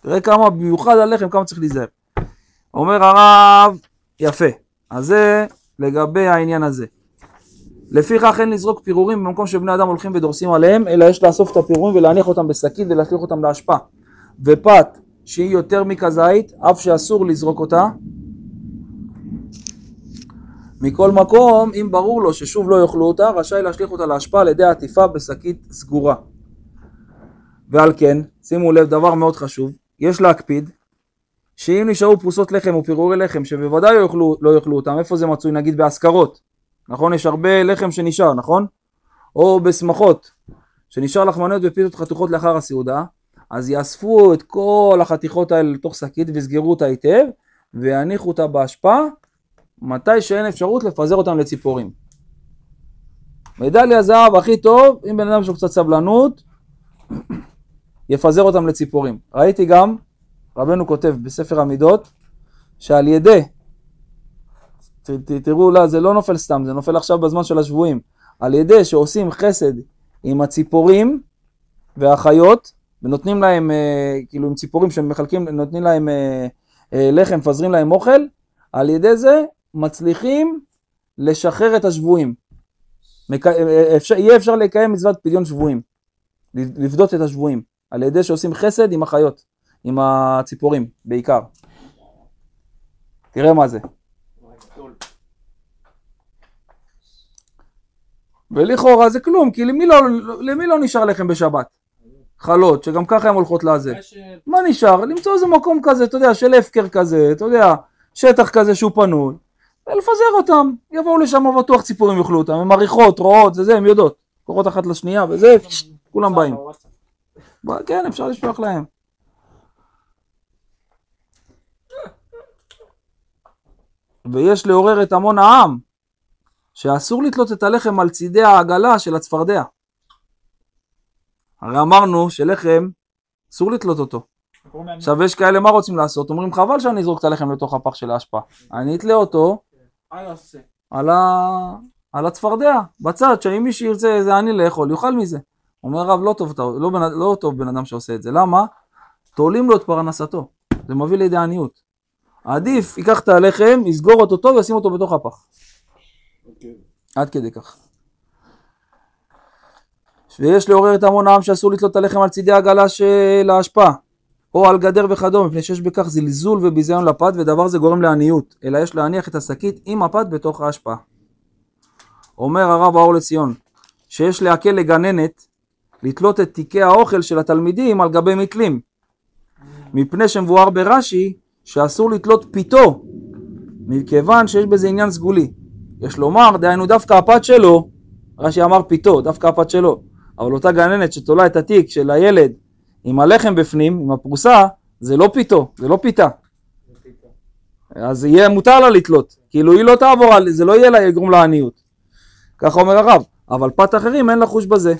תראה כמה, במיוחד הלחם, כמה צריך להיזהר. אומר הרב, יפה. אז זה לגבי העניין הזה. לפיכך אין לזרוק פירורים במקום שבני אדם הולכים ודורסים עליהם, אלא יש לאסוף את הפירורים ולהניח אותם בשקית ולהשליך אותם לאשפה. ופת שהיא יותר מכזית, אף שאסור לזרוק אותה, מכל מקום, אם ברור לו ששוב לא יאכלו אותה, רשאי להשליך אותה להשפעה על ידי עטיפה בשקית סגורה. ועל כן, שימו לב, דבר מאוד חשוב, יש להקפיד שאם נשארו פרוסות לחם ופירורי לחם שבוודאי לא יאכלו, לא יאכלו אותם, איפה זה מצוי? נגיד באזכרות, נכון? יש הרבה לחם שנשאר, נכון? או בשמחות, שנשאר לחמניות ופיתות חתוכות לאחר הסעודה, אז יאספו את כל החתיכות האלה לתוך שקית ויסגרו אותה היטב, ויניחו אותה באשפה, מתי שאין אפשרות לפזר אותם לציפורים. מדליה זהב הכי טוב, אם בן אדם יש לו קצת סבלנות, יפזר אותם לציפורים. ראיתי גם, רבנו כותב בספר המידות, שעל ידי, ת, ת, תראו, לא, זה לא נופל סתם, זה נופל עכשיו בזמן של השבויים, על ידי שעושים חסד עם הציפורים והחיות, ונותנים להם, אה, כאילו עם ציפורים שמחלקים, נותנים להם אה, אה, לחם, מפזרים להם אוכל, על ידי זה מצליחים לשחרר את השבויים. מק... אה, אפשר, יהיה אפשר לקיים מצוות פדיון שבויים, לפדות את השבויים, על ידי שעושים חסד עם החיות, עם הציפורים בעיקר. תראה מה זה. ולכאורה זה כלום, כי למי לא, למי לא נשאר לחם בשבת? חלות, שגם ככה הן הולכות לזה. מה נשאר? למצוא איזה מקום כזה, אתה יודע, של הפקר כזה, אתה יודע, שטח כזה שהוא פנוי, ולפזר אותם. יבואו לשם בטוח ציפורים יאכלו אותם, הן מריחות, רואות, זה זה, הן יודעות. קורות אחת לשנייה, וזה, כולם באים. כן, אפשר לשלוח להם. ויש לעורר את המון העם, שאסור לתלות את הלחם על צידי העגלה של הצפרדע. הרי אמרנו שלחם, אסור לתלות אותו. עכשיו יש כאלה, מה רוצים לעשות? אומרים חבל שאני אזרוק את הלחם לתוך הפח של האשפה. אני אתלה אותו על, ה... על הצפרדע, בצד, שאם מישהו ירצה איזה עני לאכול, יאכל מזה. אומר הרב, לא לא. לא טוב בן אדם שעושה את זה. למה? תולים לו את פרנסתו. זה מביא לידי עניות. עדיף, ייקח את הלחם, יסגור אותו טוב, וישים אותו בתוך הפח. אוקיי. עד כדי כך. ויש לעורר את המון העם שאסור לתלות את הלחם על צידי העגלה של האשפה, או על גדר וכדומה, מפני שיש בכך זלזול וביזיון לפת, ודבר זה גורם לעניות, אלא יש להניח את השקית עם הפת בתוך האשפה. אומר הרב האור לציון, שיש להקל לגננת לתלות את תיקי האוכל של התלמידים על גבי מתלים, מפני שמבואר ברש"י שאסור לתלות פיתו, מכיוון שיש בזה עניין סגולי. יש לומר, דהיינו דווקא הפת שלו, רש"י אמר פיתו, דווקא הפת שלו, אבל אותה גננת שתולה את התיק של הילד עם הלחם בפנים, עם הפרוסה, זה לא פיתו, זה לא פיתה. אז יהיה מותר לה לתלות, כאילו היא לא תעבור, זה לא יהיה לה יגרום לעניות. ככה אומר הרב, אבל פת אחרים אין לחוש בזה.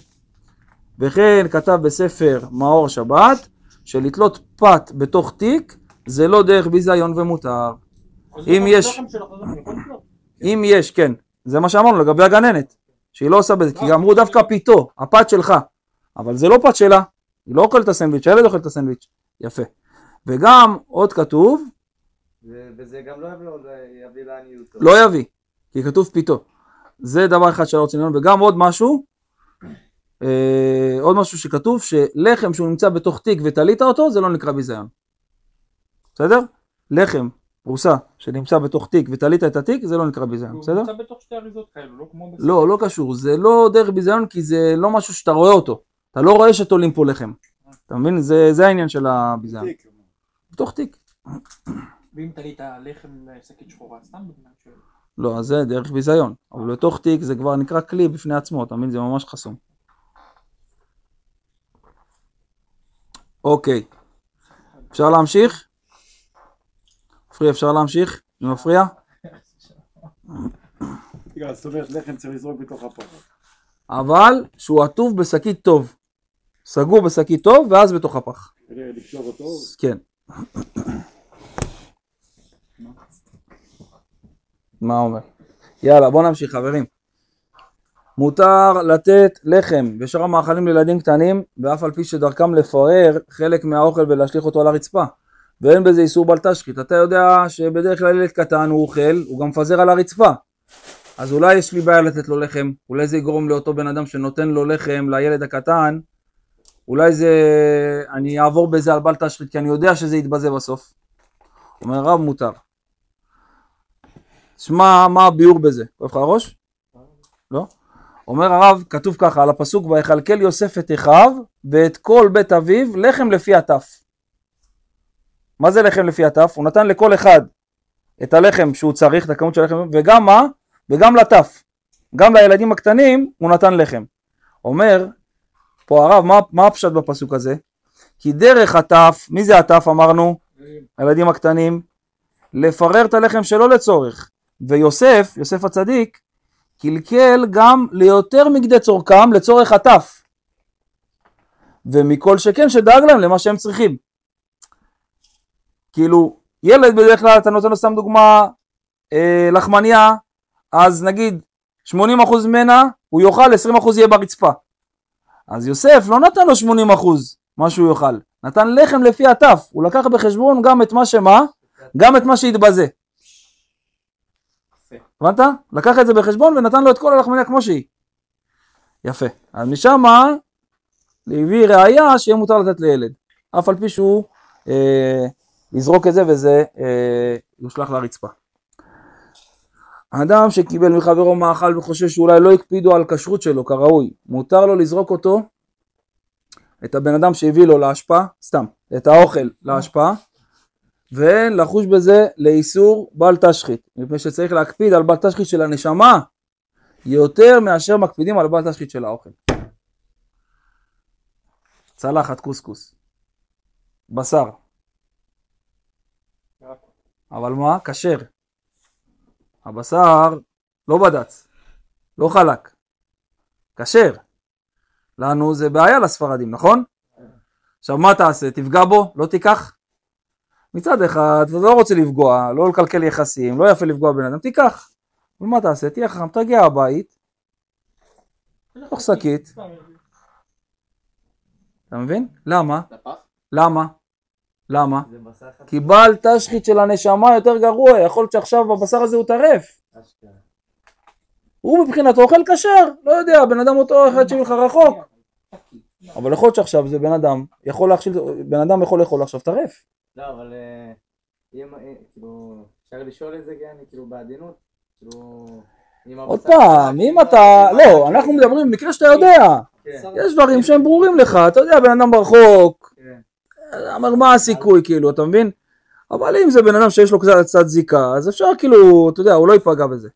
וכן כתב בספר מאור שבת, שלתלות פת בתוך תיק זה לא דרך ביזיון ומותר. אם יש, אם יש, כן, זה מה שאמרנו לגבי הגננת, שהיא לא עושה בזה, כי אמרו דווקא פיתו, הפת שלך, אבל זה לא פת שלה, היא לא אוכלת את הסנדוויץ', הילד אוכל את הסנדוויץ', יפה. וגם עוד כתוב, וזה גם לא יביא לו- יביא לעניות. לא יביא, כי כתוב פיתו. זה דבר אחד שלא רוצים ללמוד, וגם עוד משהו, אה, עוד משהו שכתוב, שלחם שהוא נמצא בתוך תיק ותלית אותו, זה לא נקרא ביזיון. בסדר? לחם, פרוסה, שנמצא בתוך תיק ותלית את התיק, זה לא נקרא ביזיון, בסדר? הוא נמצא בתוך שתי אריזות כאלו, לא כמו... לא, לא קשור, זה לא דרך ביזיון כי זה לא משהו שאתה רואה אותו. אתה לא רואה שתולים פה לחם. אתה מבין? זה, העניין של הביזיון. בתוך תיק. ואם תלית לחם לשקית שחורה, סתם דוגמא שואל. לא, אז זה דרך ביזיון. אבל בתוך תיק זה כבר נקרא כלי בפני עצמו, אתה מבין? זה ממש חסום. אוקיי. אפשר להמשיך? מפריע, אפשר להמשיך? אני מפריע? רגע, זאת אומרת לחם צריך לזרוק בתוך הפח. אבל שהוא עטוב בשקית טוב. סגור בשקית טוב, ואז בתוך הפח. כדי לקשור אותו. כן. מה אומר? יאללה, בוא נמשיך חברים. מותר לתת לחם ושאר המאכלים לילדים קטנים, ואף על פי שדרכם לפאר חלק מהאוכל ולהשליך אותו על הרצפה. ואין בזה איסור בל תשחית. אתה יודע שבדרך כלל ילד קטן הוא אוכל, הוא גם מפזר על הרצפה. אז אולי יש לי בעיה לתת לו לחם, אולי זה יגרום לאותו בן אדם שנותן לו לחם לילד הקטן, אולי זה, אני אעבור בזה על בל תשחית, כי אני יודע שזה יתבזה בסוף. אומר הרב מותר. שמע מה הביאור בזה. כואב לך הראש? לא? אומר הרב, כתוב ככה על הפסוק, ויכלכל יוסף את אחיו ואת כל בית אביו לחם לפי הטף. מה זה לחם לפי הטף? הוא נתן לכל אחד את הלחם שהוא צריך, את הכמות של הלחם, וגם מה? וגם לטף. גם לילדים הקטנים הוא נתן לחם. אומר פה הרב, מה, מה הפשט בפסוק הזה? כי דרך הטף, מי זה הטף אמרנו? הילדים הקטנים, לפרר את הלחם שלא לצורך. ויוסף, יוסף הצדיק, קלקל גם ליותר מגדי צורכם לצורך הטף. ומכל שכן שדאג להם למה שהם צריכים. כאילו, ילד בדרך כלל, אתה נותן לו סתם דוגמה, אה, לחמניה, אז נגיד 80% ממנה הוא יאכל, 20% יהיה ברצפה. אז יוסף לא נתן לו 80% מה שהוא יאכל, נתן לחם לפי הטף, הוא לקח בחשבון גם את מה שמה? גם את מה שהתבזה. הבנת? לקח את זה בחשבון ונתן לו את כל הלחמניה כמו שהיא. יפה. אז משמה הביא ראייה שיהיה מותר לתת לילד. אף על פי שהוא אה, יזרוק את זה וזה אה, יושלך לרצפה. אדם שקיבל מחברו מאכל וחושב שאולי לא הקפידו על כשרות שלו כראוי, מותר לו לזרוק אותו, את הבן אדם שהביא לו להשפעה, סתם, את האוכל להשפעה, ולחוש בזה לאיסור בל תשחית, מפני שצריך להקפיד על בל תשחית של הנשמה יותר מאשר מקפידים על בל תשחית של האוכל. צלחת קוסקוס, בשר, אבל מה? כשר. הבשר לא בד"ץ, לא חלק, כשר. לנו זה בעיה לספרדים, נכון? עכשיו מה תעשה? תפגע בו? לא תיקח? מצד אחד אתה לא רוצה לפגוע, לא לקלקל יחסים, לא יפה לפגוע בבן אדם, תיקח. ומה תעשה? תהיה חכם, תגיע הבית, תוך שקית, אתה מבין? למה? למה? למה? כי בעל תשחית של הנשמה יותר גרוע, יכול להיות שעכשיו הבשר הזה הוא טרף. הוא מבחינתו אוכל כשר, לא יודע, בן אדם אותו אחד שממך רחוק. אבל יכול להיות שעכשיו זה בן אדם, יכול להכשיל, בן אדם יכול לאכול עכשיו טרף. לא, אבל אה, אה, כאילו, אפשר לשאול את זה, כן, כאילו, בעדינות? כאילו, עוד פעם, אם אתה, לא, אנחנו מדברים במקרה שאתה יודע, כן, יש דברים שהם ברורים לך, אתה יודע, בן אדם רחוק, אומר מה הסיכוי, כאילו, אתה מבין? אבל אם זה בן אדם שיש לו קצת קצת זיקה, אז אפשר כאילו, אתה יודע, הוא לא ייפגע בזה.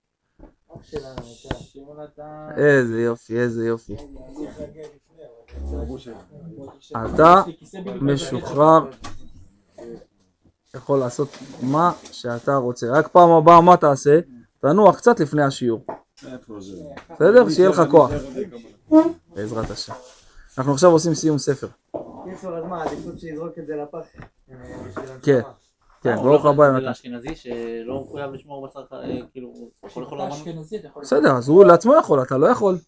איזה יופי, איזה יופי. אתה משוחרר, יכול לעשות מה שאתה רוצה. רק פעם הבאה מה תעשה? תנוח קצת לפני השיעור. בסדר? שיהיה לך כוח. בעזרת השם. אנחנו עכשיו עושים סיום ספר. קיצור, אז מה, עדיפות שיזרוק את זה לפח? אה, כן. כן, הוא ברוך לא הבא יונתן. לאשכנזי שלא מחויב לשמור בשר, אה, כאילו, הוא יכול לאכול. אשכנזי, יכול... בסדר, אז הוא לעצמו יכול, אתה לא יכול.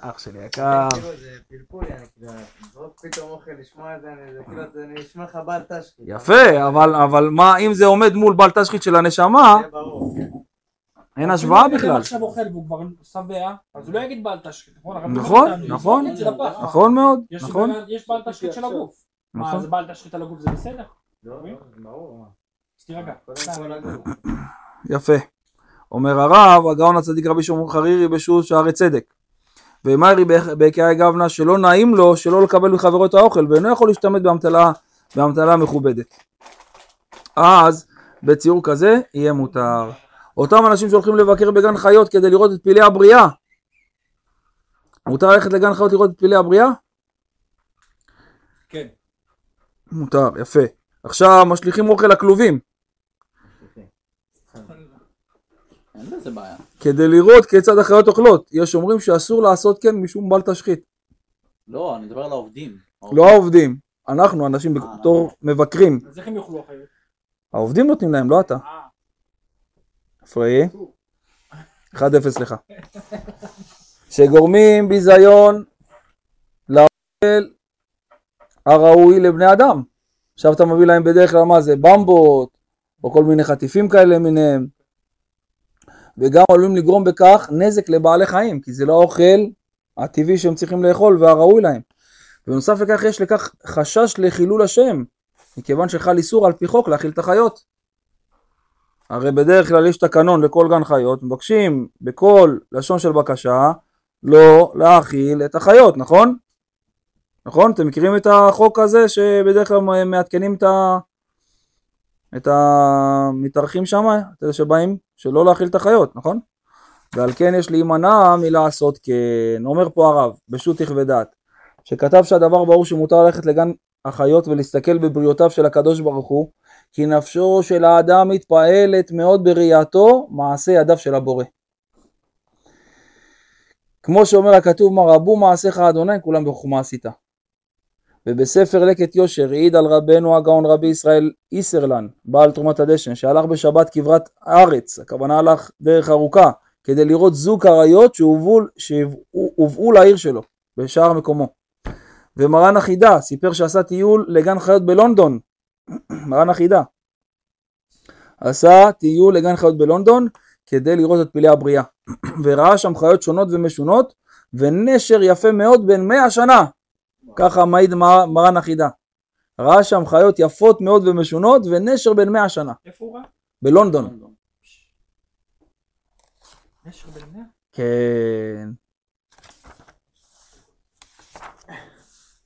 אח שלי יקר. כאילו, זה פלפול, כאילו, פתאום אוכל, לשמוע את זה, אני- זה כאילו, זה נשמע לך בעל תשחית. יפה, אבל אבל מה, אם זה עומד מול בל תשחית של הנשמה, זה ברור. אין השוואה אם בכלל. אדם עכשיו אוכל והוא כבר שבע, אז הוא לא יגיד בעל תשחית, נכון? נכון, נכון, לפח. נכון מאוד, יש נכון, יש בעל תשחית של הגוף. מה, נכון. זה בעל תשחית על הגוף זה בסדר? לא, לא, ברור. אז. יפה. אומר הרב, הגאון הצדיק רבי שמעון חרירי בשו"ת שערי צדק. ומרי בקעי גבנה שלא נעים לו שלא לקבל מחברו את האוכל ואינו יכול להשתמט באמתלה, באמתלה מכובדת. אז בציור כזה יהיה מותר. אותם אנשים שהולכים לבקר בגן חיות כדי לראות את פילי הבריאה. מותר ללכת לגן חיות לראות את פילי הבריאה? כן. מותר, יפה. עכשיו משליכים אוכל לכלובים. בעיה. כדי לראות כיצד החיות אוכלות. יש אומרים שאסור לעשות כן משום בל תשחית. לא, אני מדבר על העובדים. לא העובדים, אנחנו אנשים אה, בתור מבקרים. אז איך הם יאכלו אחרת? העובדים נותנים להם, לא אתה. אה, הפראי. 1-0 לך. שגורמים ביזיון לאוכל הראוי לבני אדם. עכשיו אתה מביא להם בדרך כלל מה זה במבות או כל מיני חטיפים כאלה למיניהם וגם עלולים לגרום בכך נזק לבעלי חיים כי זה לא האוכל הטבעי שהם צריכים לאכול והראוי להם. ובנוסף לכך יש לכך חשש לחילול השם מכיוון שחל איסור על פי חוק להאכיל את החיות. הרי בדרך כלל יש תקנון לכל גן חיות, מבקשים בכל לשון של בקשה לא להאכיל את החיות, נכון? נכון? אתם מכירים את החוק הזה שבדרך כלל מעדכנים את ה... את המתארחים שם, את אלה שבאים, שלא להאכיל את החיות, נכון? ועל כן יש להימנע מלעשות כן. אומר פה הרב, בשו"ת ודעת, שכתב שהדבר ברור שמותר ללכת לגן החיות ולהסתכל בבריאותיו של הקדוש ברוך הוא, כי נפשו של האדם מתפעלת מאוד בראייתו מעשה ידיו של הבורא. כמו שאומר הכתוב, מה רבו מעשיך אדוני, כולם בחוכמה עשית. ובספר לקט יושר העיד על רבנו הגאון רבי ישראל איסרלן, בעל תרומת הדשן, שהלך בשבת כברת ארץ, הכוונה הלך דרך ארוכה, כדי לראות זוג אריות שהובאו, לעיר שלו, בשער מקומו. ומרן החידה סיפר שעשה טיול לגן חיות בלונדון, מרן החידה, עשה טיול לגן חיות בלונדון כדי לראות את פלאי הבריאה, וראה שם חיות שונות ומשונות, ונשר יפה מאוד בן מאה שנה, ככה מעיד מר, מרן החידה. ראה שם חיות יפות מאוד ומשונות, ונשר בן מאה שנה, איפה הוא ראה? בלונדון. נשר בן מאה? כן.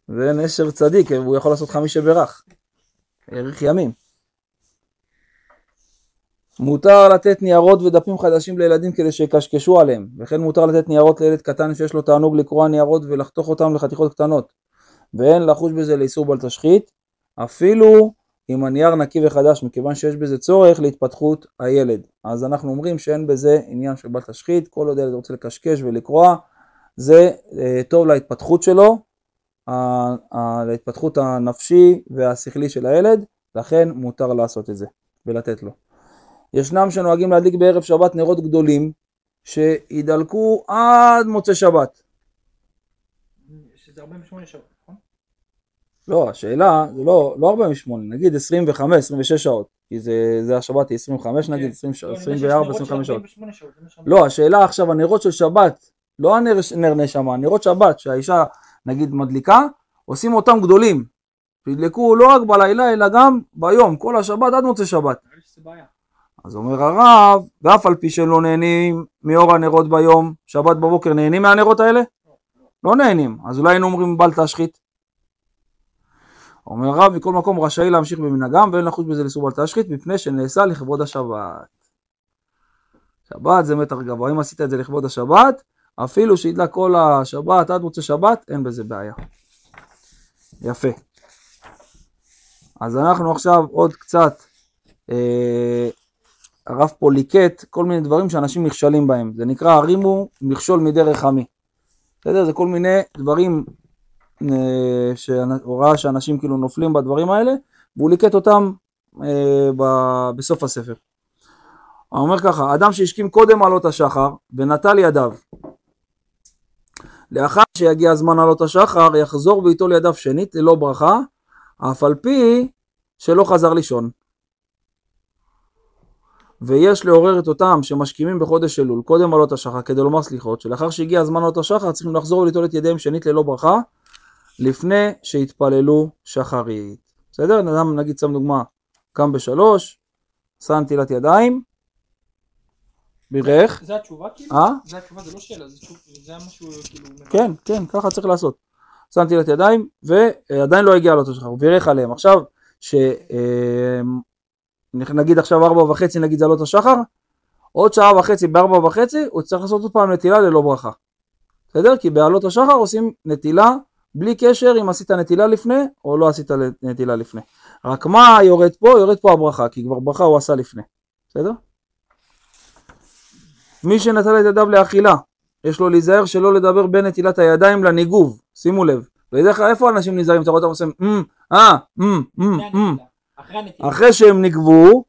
זה נשר צדיק, הוא יכול לעשות חמישה ברך. האריך ימים. מותר לתת ניירות ודפים חדשים לילדים כדי שיקשקשו עליהם, וכן מותר לתת ניירות לילד קטן שיש לו תענוג לקרוע ניירות ולחתוך אותם לחתיכות קטנות, ואין לחוש בזה לאיסור בל תשחית, אפילו אם הנייר נקי וחדש, מכיוון שיש בזה צורך להתפתחות הילד. אז אנחנו אומרים שאין בזה עניין של בל תשחית, כל עוד ילד רוצה לקשקש ולקרוע, זה אה, טוב להתפתחות שלו, להתפתחות הנפשי והשכלי של הילד, לכן מותר לעשות את זה ולתת לו. ישנם שנוהגים להדליק בערב שבת נרות גדולים שידלקו עד מוצאי שבת. שזה 48 שעות, נכון? לא, השאלה זה לא, לא 48, נגיד 25, 26 שעות, כי זה, זה השבת היא 25 נגיד, 20, לא, אני יודע שיש 24, נרות של 25 שעות. 48 שעות. לא, השאלה עכשיו, הנרות של שבת, לא הנר נר נשמה, נרות שבת שהאישה נגיד מדליקה, עושים אותם גדולים. שידלקו לא רק בלילה אלא גם ביום, כל השבת עד מוצאי שבת. אז אומר הרב, ואף על פי שלא נהנים מאור הנרות ביום, שבת בבוקר נהנים מהנרות האלה? לא נהנים, אז אולי היינו אומרים בל תשחית. אומר הרב, מכל מקום רשאי להמשיך במנהגם ואין לחוש בזה לאיסור בל תשחית מפני שנעשה לכבוד השבת. שבת זה מתח גבוה, אם עשית את זה לכבוד השבת, אפילו שידלק כל השבת עד מוצאי שבת, אין בזה בעיה. יפה. אז אנחנו עכשיו עוד קצת אה, הרב פה ליקט כל מיני דברים שאנשים נכשלים בהם. זה נקרא הרימו מכשול מדרך עמי. בסדר? זה כל מיני דברים, אה, שהוא ראה שאנשים כאילו נופלים בדברים האלה, והוא ליקט אותם אה, ב- בסוף הספר. הוא אומר ככה, אדם שהשכים קודם עלות השחר ונטל ידיו, לאחר שיגיע זמן עלות השחר, יחזור וייטול ידיו שנית ללא ברכה, אף על פי שלא חזר לישון. ויש לעורר את אותם שמשכימים בחודש אלול קודם עלות השחר כדי לומר סליחות, שלאחר שהגיע הזמן עלות השחר צריכים לחזור וליטול את ידיהם שנית ללא ברכה, לפני שהתפללו שחרית. בסדר? אדם נגיד שם דוגמה, קם בשלוש, שם נטילת ידיים, בירך, זה התשובה כאילו? אה? זה התשובה, זה לא שאלה, זה משהו כאילו... כן, כן, ככה צריך לעשות. שם נטילת ידיים, ועדיין לא הגיע עלות השחר, הוא בירך עליהם. עכשיו, שנגיד עכשיו ארבע וחצי נגיד זה עלות השחר, עוד שעה וחצי בארבע וחצי הוא צריך לעשות עוד פעם נטילה ללא ברכה. בסדר? כי בעלות השחר עושים נטילה בלי קשר אם עשית נטילה לפני או לא עשית נטילה לפני. רק מה יורד פה? יורד פה הברכה, כי כבר ברכה הוא עשה לפני. בסדר? מי שנטל את ידיו לאכילה, יש לו להיזהר שלא לדבר בין נטילת הידיים לניגוב, שימו לב. בדרך כלל איפה אנשים נזהרים? אתה רואה אותם עושים אמ, אה, אמ, אמ, אמ. אחרי שהם נגבו,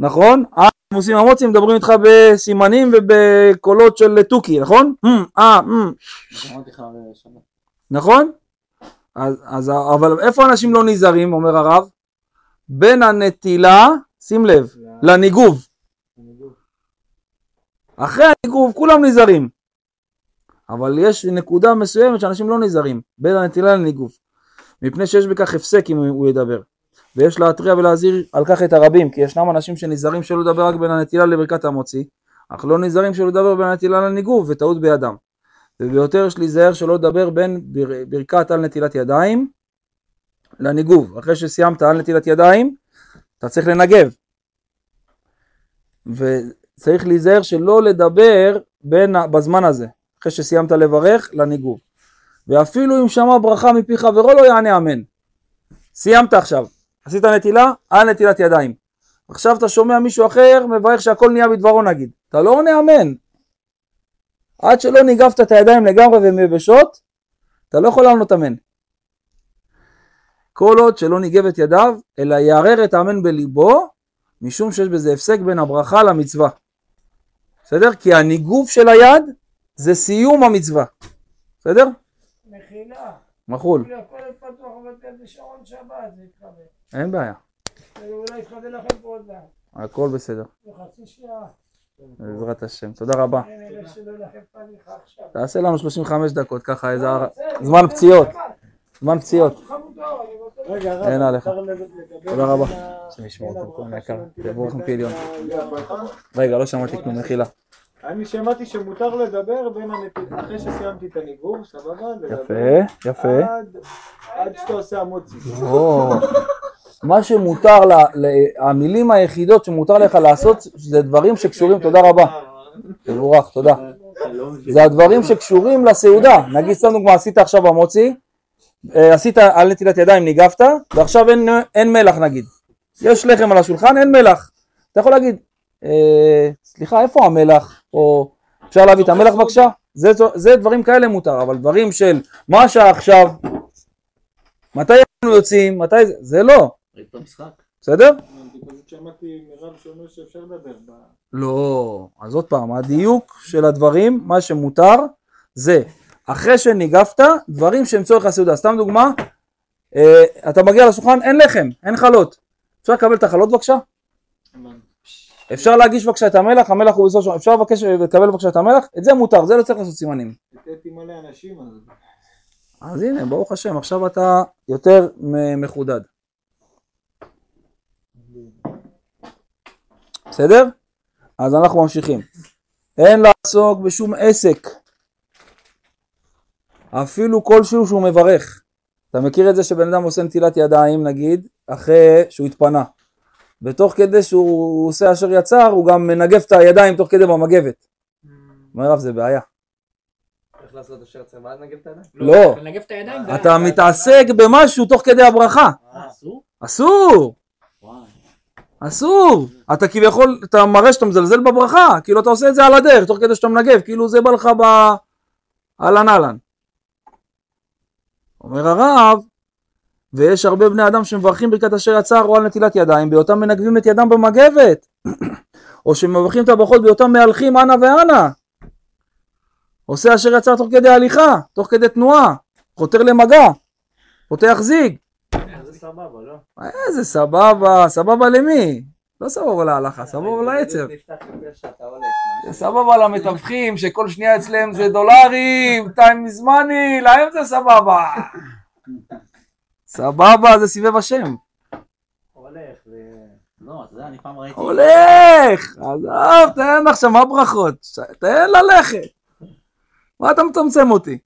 נכון? אז הם עושים אמוצים, מדברים איתך בסימנים ובקולות של תוכי, נכון? אמ, אה, אמ, שבת. נכון? אז, אז, אבל איפה אנשים לא נזהרים, אומר הרב? בין הנטילה, שים לב, לניגוב. אחרי הניגוב כולם נזהרים. אבל יש נקודה מסוימת שאנשים לא נזהרים, בין הנטילה לניגוב. מפני שיש בכך הפסק אם הוא ידבר. ויש להתריע ולהזהיר על כך את הרבים, כי ישנם אנשים שנזהרים שלא לדבר רק בין הנטילה לברכת המוציא, אך לא נזהרים שלא לדבר בין הנטילה לניגוב, וטעות בידם. וביותר יש להיזהר שלא לדבר בין בר... ברכת על נטילת ידיים לניגוב. אחרי שסיימת על נטילת ידיים, אתה צריך לנגב. וצריך להיזהר שלא לדבר בין, בזמן הזה, אחרי שסיימת לברך, לניגוב. ואפילו אם שמע ברכה מפי חברו לא יענה אמן. סיימת עכשיו, עשית נטילה, על נטילת ידיים. עכשיו אתה שומע מישהו אחר מברך שהכל נהיה בדברו נגיד. אתה לא עונה אמן. עד שלא ניגבת את הידיים לגמרי והן יבשות, אתה לא יכול לענות אמן. כל עוד שלא ניגב את ידיו, אלא יערער את האמן בליבו, משום שיש בזה הפסק בין הברכה למצווה. בסדר? כי הניגוב של היד זה סיום המצווה. בסדר? מחילה. מחול. אין בעיה. הכל בסדר. בעזרת השם. תודה רבה. תעשה לנו 35 דקות ככה איזה הר- זמן פציעות. זמן פציעות. אין עליך. תודה רבה. השם ישמור כהן הברכה יקר. לכם לברכה? רגע, לא שמעתי כלום, מחילה. אני שמעתי שמותר לדבר בין הנטילה, אחרי שסיימתי את הניגוב, סבבה? יפה, יפה. עד- שאתה עושה המוצי. מה שמותר, המילים היחידות שמותר לך לעשות זה דברים שקשורים, תודה רבה, תבורך, תודה. זה הדברים שקשורים לסעודה, נגיד סתם דוגמא, עשית עכשיו המוצי, אה, עשית על נטילת ידיים, ניגבת, ועכשיו אין, אין מלח נגיד. יש לחם על השולחן, אין מלח. אתה יכול להגיד, אה, סליחה, איפה המלח? או אפשר להביא את המלח בבקשה? זה, זה דברים כאלה מותר, אבל דברים של מה השעה עכשיו, מתי אנחנו יוצאים, מתי זה, זה לא? בסדר? לא, אז עוד פעם, הדיוק של הדברים, מה שמותר, זה אחרי שניגפת, דברים שהם צורך הסעודה. סתם דוגמה, אה, אתה מגיע לשולחן, אין לחם, אין חלות. אפשר לקבל את החלות בבקשה? אפשר להגיש בבקשה את המלח, המלח הוא בסוף, אפשר לבקש לקבל בבקשה את המלח? את זה מותר, זה לא צריך לעשות סימנים. אז... הנה, ברוך השם, עכשיו אתה יותר מחודד. בסדר? אז אנחנו ממשיכים. אין לעסוק בשום עסק, אפילו כלשהו שהוא מברך. אתה מכיר את זה שבן אדם עושה נטילת ידיים, נגיד, אחרי שהוא התפנה. ותוך כדי שהוא עושה אשר יצר, הוא גם מנגב את הידיים תוך כדי במגבת. אומר רב, זה בעיה. איך לעשות אשר צריך ואז נגב את הידיים? לא. לנגב את הידיים. אתה מתעסק במשהו תוך כדי הברכה. אה, אסור? אסור! אסור! אתה כביכול, אתה מראה שאתה מזלזל בברכה, כאילו אתה עושה את זה על הדרך, תוך כדי שאתה מנגב, כאילו זה בא לך ב... אהלן אהלן. אומר הרב, ויש הרבה בני אדם שמברכים ברכת אשר יצר או על נטילת ידיים, בהיותם מנגבים את ידם במגבת, או שמברכים את הברכות בהיותם מהלכים אנה ואנה. עושה אשר יצר תוך כדי הליכה, תוך כדי תנועה, חותר למגע, פותח זיג. זה סבבה, לא? איזה סבבה, סבבה למי? לא סבבה להלכה, סבבה שאתה הולך. זה סבבה למתווכים שכל שנייה אצלם זה דולרים, טיים זמני, להם זה סבבה. סבבה זה סבב השם. הולך. לא, אתה יודע, אני פעם ראיתי... הולך! עזוב, תן עכשיו, מה ברכות? תן ללכת. מה אתה מצמצם אותי?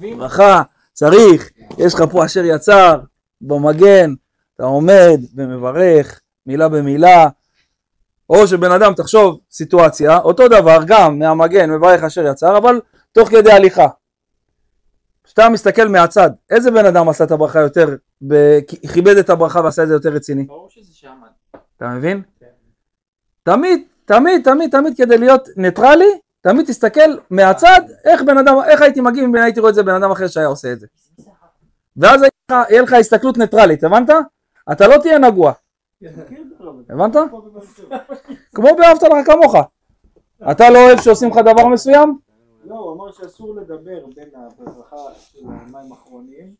ברכה, צריך, יש לך פה אשר יצר, במגן, אתה עומד ומברך, מילה במילה. או שבן אדם, תחשוב, סיטואציה, אותו דבר, גם מהמגן, מברך אשר יצר, אבל תוך כדי הליכה. כשאתה מסתכל מהצד, איזה בן אדם עשה את הברכה יותר, ב- כיבד את הברכה ועשה את זה יותר רציני? ברור שזה שעמד. אתה מבין? תמיד, תמיד, תמיד, תמיד כדי להיות ניטרלי, תמיד תסתכל מהצד, איך בן אדם, איך הייתי מגיב אם הייתי רואה את זה בן אדם אחר שהיה עושה את זה. ואז יהיה לך הסתכלות ניטרלית, הבנת? אתה לא תהיה נגוע, הבנת? כמו באהבת לך כמוך. אתה לא אוהב שעושים לך דבר מסוים? לא, הוא אמר שאסור לדבר בין הברכה של המים האחרונים,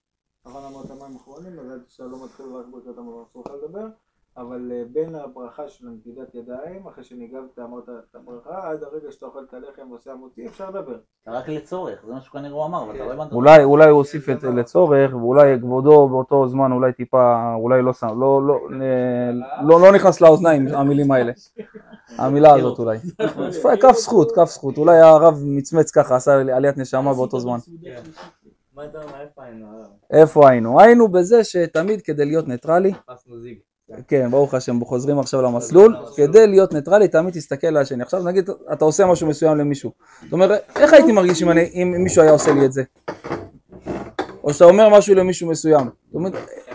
נכון אמרת מים אחרונים, אז עד שאתה לא מתחיל רק ברכת המברכה אסור לך לדבר, אבל אה, בין הברכה של נטידת ידיים, אחרי שניגבת אמרת את הברכה, עד הרגע שאתה אוכל את הלחם ועושה המוציא, אפשר לדבר. רק לצורך, זה מה שכנראה הוא אמר, אבל אתה לא הבנת. אולי, אולי הוא הוסיף את זה לצורך, ואולי כבודו באותו זמן אולי טיפה, אולי לא שם, לא, לא, אה, לא, לא נכנס לאוזניים המילים האלה, המילה הזאת אולי. כף זכות, כף זכות, אולי הרב מצמץ ככה, עשה עליית נשמה באותו זמן. אומר, איפה היינו? איפה היינו? היינו בזה שתמיד כדי להיות ניטרלי. כן, ברוך השם, חוזרים עכשיו למסלול, כדי להיות ניטרלי תמיד תסתכל על השני. עכשיו נגיד, אתה עושה משהו מסוים למישהו. זאת אומרת, איך הייתי מרגיש אם, אני, אם מישהו היה עושה לי את זה? או שאתה אומר משהו למישהו מסוים. זאת אומרת,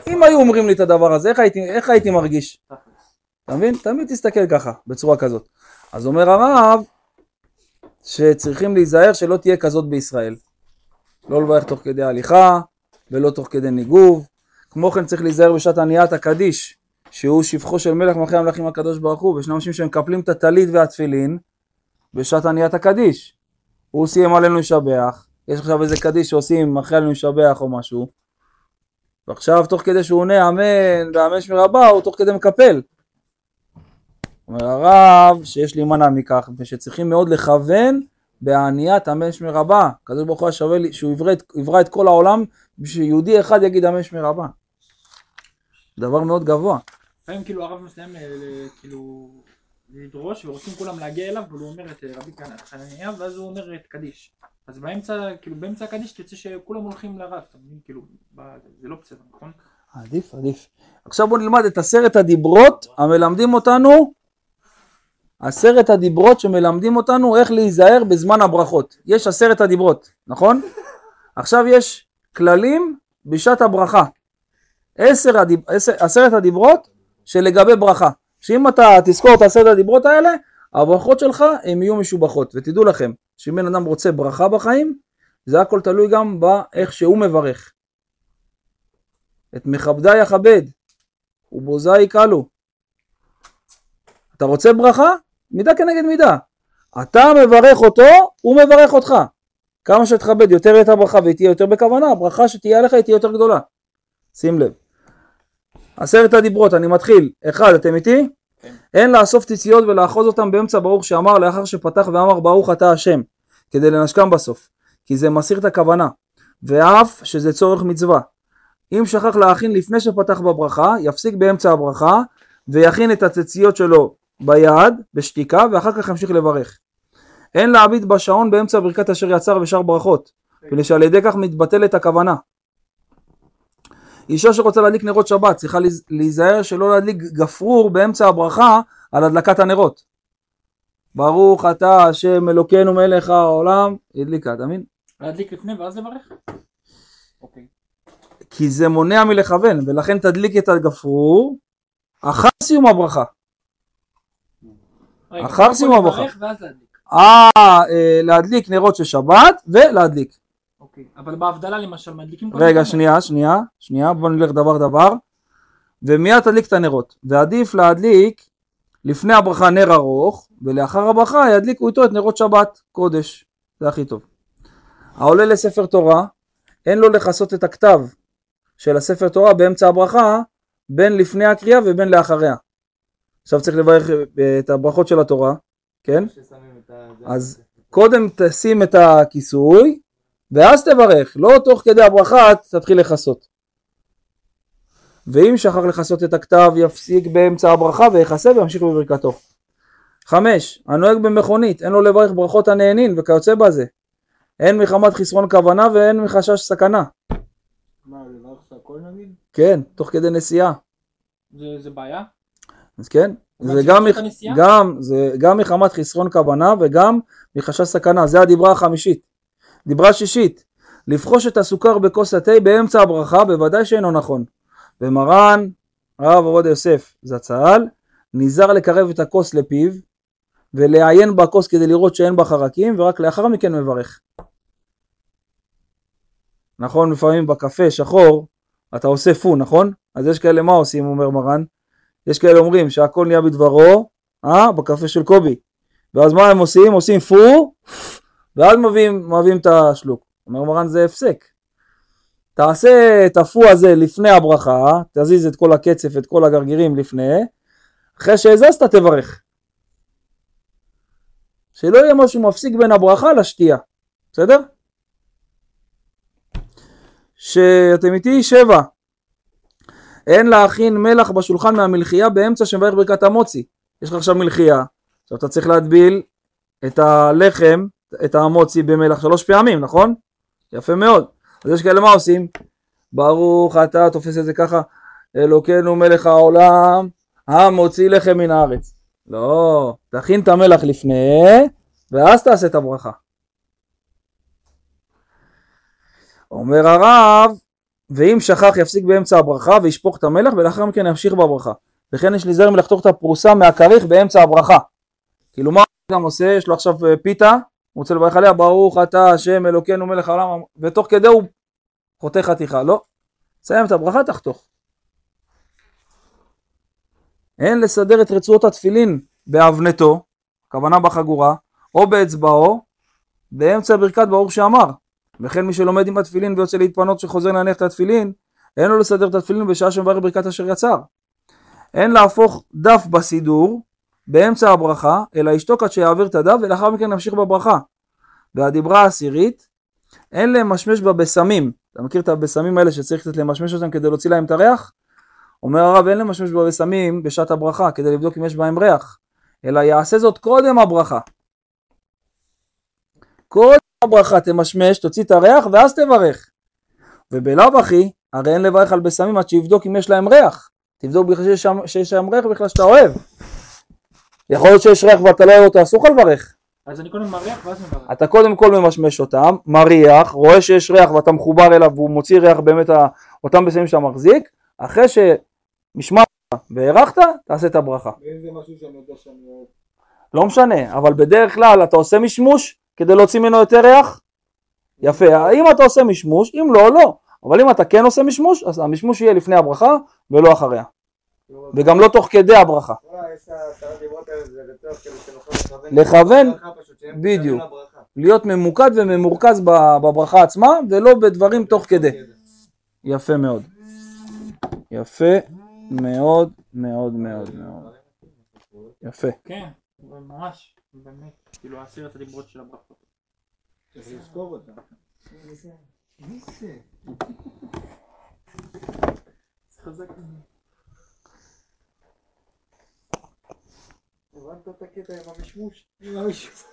אם היו אומרים לי את הדבר הזה, איך הייתי, איך הייתי מרגיש? אתה מבין? תמיד תסתכל ככה, בצורה כזאת. אז אומר הרב, שצריכים להיזהר שלא תהיה כזאת בישראל. לא לברך תוך כדי הליכה, ולא תוך כדי ניגוב. כמו כן צריך להיזהר בשעת עניית הקדיש, שהוא שבחו של מלך מלכי המלכים הקדוש ברוך הוא, וישנם אנשים שמקפלים את הטלית והתפילין בשעת עניית הקדיש. הוא סיים עלינו לשבח, יש עכשיו איזה קדיש שעושים אחרי עלינו לשבח או משהו, ועכשיו תוך כדי שהוא עונה אמן ואמן שמי רבה, הוא תוך כדי מקפל. אומר הרב שיש להימנע מכך, ושצריכים מאוד לכוון בעניית אמן שמי רבה. הקדוש ברוך הוא שווה לי שהוא יברא את, יברא את כל העולם בשביל שיהודי אחד יגיד אמן שמי רבה. דבר מאוד גבוה. לפעמים כאילו הרב מסיים כאילו לדרוש ורוצים כולם להגיע אליו אבל הוא אומר את אה, רבי חנניה ואז הוא אומר את קדיש. אז באמצע כאילו באמצע הקדיש תצא שכולם הולכים לרב, אתה מבין? כאילו זה לא בסדר, נכון? עדיף, עדיף. עכשיו בואו נלמד את עשרת הדיברות המלמדים אותנו, עשרת הדיברות שמלמדים אותנו איך להיזהר בזמן הברכות. יש עשרת הדיברות, נכון? עכשיו יש כללים בשעת הברכה. עשר הדיב... עשר... עשרת הדיברות שלגבי ברכה. שאם אתה תזכור את עשרת הדיברות האלה, הברכות שלך הן יהיו משובחות. ותדעו לכם, שאם בן אדם רוצה ברכה בחיים, זה הכל תלוי גם באיך שהוא מברך. את מכבדי יכבד, ובוזי יקלו. אתה רוצה ברכה? מידה כנגד מידה. אתה מברך אותו, הוא מברך אותך. כמה שתכבד יותר את הברכה והיא תהיה יותר בכוונה, הברכה שתהיה עליך היא תהיה יותר גדולה. שים לב. עשרת הדיברות, אני מתחיל. אחד, אתם איתי? כן. אין לאסוף ציציות ולאחוז אותם באמצע ברוך שאמר לאחר שפתח ואמר ברוך אתה השם, כדי לנשקם בסוף. כי זה מסיר את הכוונה. ואף שזה צורך מצווה. אם שכח להכין לפני שפתח בברכה, יפסיק באמצע הברכה ויכין את הציציות שלו ביד, בשתיקה, ואחר כך ימשיך לברך. אין להביט בשעון באמצע ברכת אשר יצר ושאר ברכות, מפני שעל ידי כך מתבטלת הכוונה. אישה שרוצה להדליק נרות שבת צריכה להיז- להיזהר שלא להדליק גפרור באמצע הברכה על הדלקת הנרות. ברוך אתה השם אלוקינו מלך העולם, הדליקה, אתה מבין? להדליק לפני ואז לברך? אוקיי. כי זה מונע מלכוון, ולכן תדליק את הגפרור אחר סיום הברכה. אחר סיום הברכה. אה, אה, להדליק נרות של שבת ולהדליק. אוקיי. אבל בהבדלה למשל מדליקים קודם רגע, כל? שנייה, שנייה, שנייה, בוא נלך דבר דבר. ומיד תדליק את הנרות. ועדיף להדליק לפני הברכה נר ארוך, ולאחר הברכה ידליקו איתו את נרות שבת, קודש. זה הכי טוב. העולה לספר תורה, אין לו לכסות את הכתב של הספר תורה באמצע הברכה, בין לפני הקריאה ובין לאחריה. עכשיו צריך לברך אה, את הברכות של התורה, כן? אז קודם תשים את הכיסוי, ואז תברך, לא תוך כדי הברכה תתחיל לכסות. ואם שכח לכסות את הכתב, יפסיק באמצע הברכה ויכסה וימשיך בברכתו. חמש, הנוהג במכונית, אין לו לברך ברכות הנהנין וכיוצא בזה. הן מחמת חסרון כוונה והן מחשש סכנה. מה, לברך את הכל נגיד? כן, תוך כדי נסיעה. זה- זה בעיה? אז כן, זה גם, מח-? גם, זה גם מחמת חסרון כוונה וגם מחשש סכנה, זה הדיברה החמישית. דיברה שישית, לבחוש את הסוכר בכוס התה באמצע הברכה, בוודאי שאינו נכון. ומרן, הרב עובדיה יוסף זצ"ל, נזהר לקרב את הכוס לפיו, ולעיין בכוס כדי לראות שאין בה חרקים, ורק לאחר מכן מברך. נכון, לפעמים בקפה שחור, אתה עושה פו, נכון? אז יש כאלה, מה עושים, אומר מרן? יש כאלה אומרים שהכל נהיה בדברו, אה, בקפה של קובי. ואז מה הם עושים? עושים פו, ואז מביאים, מביאים את השלוק. אומר מרן זה הפסק. תעשה את הפו הזה לפני הברכה, תזיז את כל הקצף, את כל הגרגירים לפני, אחרי שהזזת תברך. שלא יהיה משהו מפסיק בין הברכה לשתייה, בסדר? שאתם איתי שבע. אין להכין מלח בשולחן מהמלחייה באמצע שמברך ברכת המוצי. יש לך עכשיו מלחייה, עכשיו אתה צריך להטביל את הלחם, את המוצי במלח שלוש פעמים, נכון? יפה מאוד. אז יש כאלה מה עושים? ברוך אתה תופס את זה ככה, אלוקינו מלך העולם, המוציא לחם מן הארץ. לא, תכין את המלח לפני, ואז תעשה את הברכה. אומר הרב, ואם שכח יפסיק באמצע הברכה וישפוך את המלח ולאחר מכן ימשיך בברכה. וכן יש להיזהר מלחתוך את הפרוסה מהכריך באמצע הברכה. כאילו מה גם עושה? יש לו עכשיו אה, פיתה, הוא רוצה לברך עליה, ברוך אתה השם אלוקינו מלך העולם, ותוך כדי הוא חותך חתיכה, לא. סיים את הברכה, תחתוך. אין לסדר את רצועות התפילין באבנתו, הכוונה בחגורה, או באצבעו, באמצע ברכת ברוך שאמר. וכן מי שלומד עם התפילין ויוצא להתפנות שחוזר להניח את התפילין, אין לו לסדר את התפילין בשעה שמברך ברכת אשר יצר. אין להפוך דף בסידור באמצע הברכה, אלא ישתוק עד שיעביר את הדף ולאחר מכן נמשיך בברכה. והדיברה העשירית, אין למשמש בבשמים. אתה מכיר את הבשמים האלה שצריך קצת למשמש אותם כדי להוציא להם את הריח? אומר הרב, אין למשמש בבשמים בשעת הברכה כדי לבדוק אם יש בהם ריח, אלא יעשה זאת קודם הברכה. קודם הברכה תמשמש, תוציא את הריח ואז תברך. ובלאו הכי, הרי אין לברך על בשמים עד שיבדוק אם יש להם ריח. תבדוק בכלל שיש שם ריח בכלל שאתה אוהב. יכול להיות שיש ריח ואתה לא אוהב אותו, אסור לך לברך. אז אני קודם מריח ואז מברך. אתה קודם כל ממשמש אותם, מריח, רואה שיש ריח ואתה מחובר אליו והוא מוציא ריח באמת אותם בשמים שאתה מחזיק, אחרי שמשמעת והארכת, תעשה את הברכה. ואם זה משהו שאני יודע שאני אוהב. לא משנה, אבל בדרך כלל אתה עושה משמוש כדי להוציא ממנו יותר ריח? יפה, אם אתה עושה משמוש, אם לא, לא. אבל אם אתה כן עושה משמוש, אז המשמוש יהיה לפני הברכה ולא אחריה. וגם לא תוך כדי הברכה. לכוון. בדיוק. להיות ממוקד וממורכז ב- בברכה עצמה, ולא בדברים תוך כדי. יפה מאוד. יפה מאוד מאוד מאוד מאוד. יפה. כן, ממש, באמת, כאילו עשרת הדיברות של הברכות. צריך לזכור אותה. זה חזק. הבנת את הקטע עם המשמוש? עם המשמוש.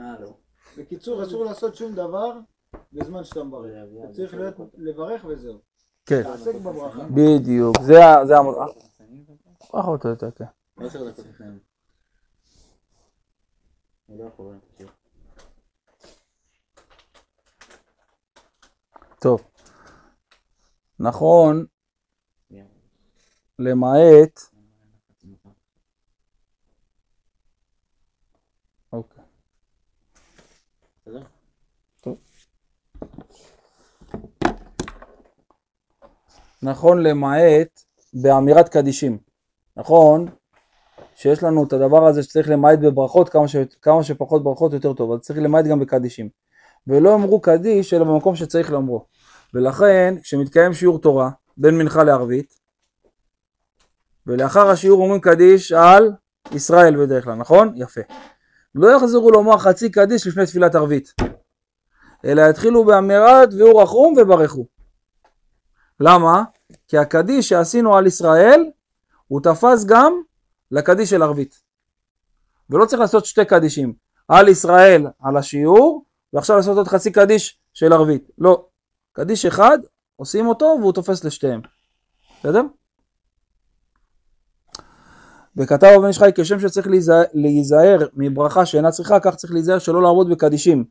אה, לא. בקיצור, אסור לעשות שום דבר בזמן שאתה מברך. אתה צריך להיות לברך וזהו. כן. תעסק בברכה. בדיוק. זה ה... זה המ... פחות או יותר, כן. לא. טוב. נכון, למעט... נכון למעט באמירת קדישים. נכון שיש לנו את הדבר הזה שצריך למעט בברכות, כמה, ש... כמה שפחות ברכות יותר טוב, אז צריך למעט גם בקדישים. ולא אמרו קדיש אלא במקום שצריך לאמרו. ולכן כשמתקיים שיעור תורה בין מנחה לערבית, ולאחר השיעור אומרים קדיש על ישראל בדרך כלל, נכון? יפה. לא יחזרו לומר חצי קדיש לפני תפילת ערבית, אלא יתחילו באמירת והוא רחום וברכו. למה? כי הקדיש שעשינו על ישראל, הוא תפס גם לקדיש של ערבית. ולא צריך לעשות שתי קדישים, על ישראל על השיעור, ועכשיו לעשות עוד חצי קדיש של ערבית. לא. קדיש אחד, עושים אותו והוא תופס לשתיהם. בסדר? וכתב הבן איש חי כשם שצריך להיזהר, להיזהר מברכה שאינה צריכה, כך צריך להיזהר שלא לעבוד בקדישים.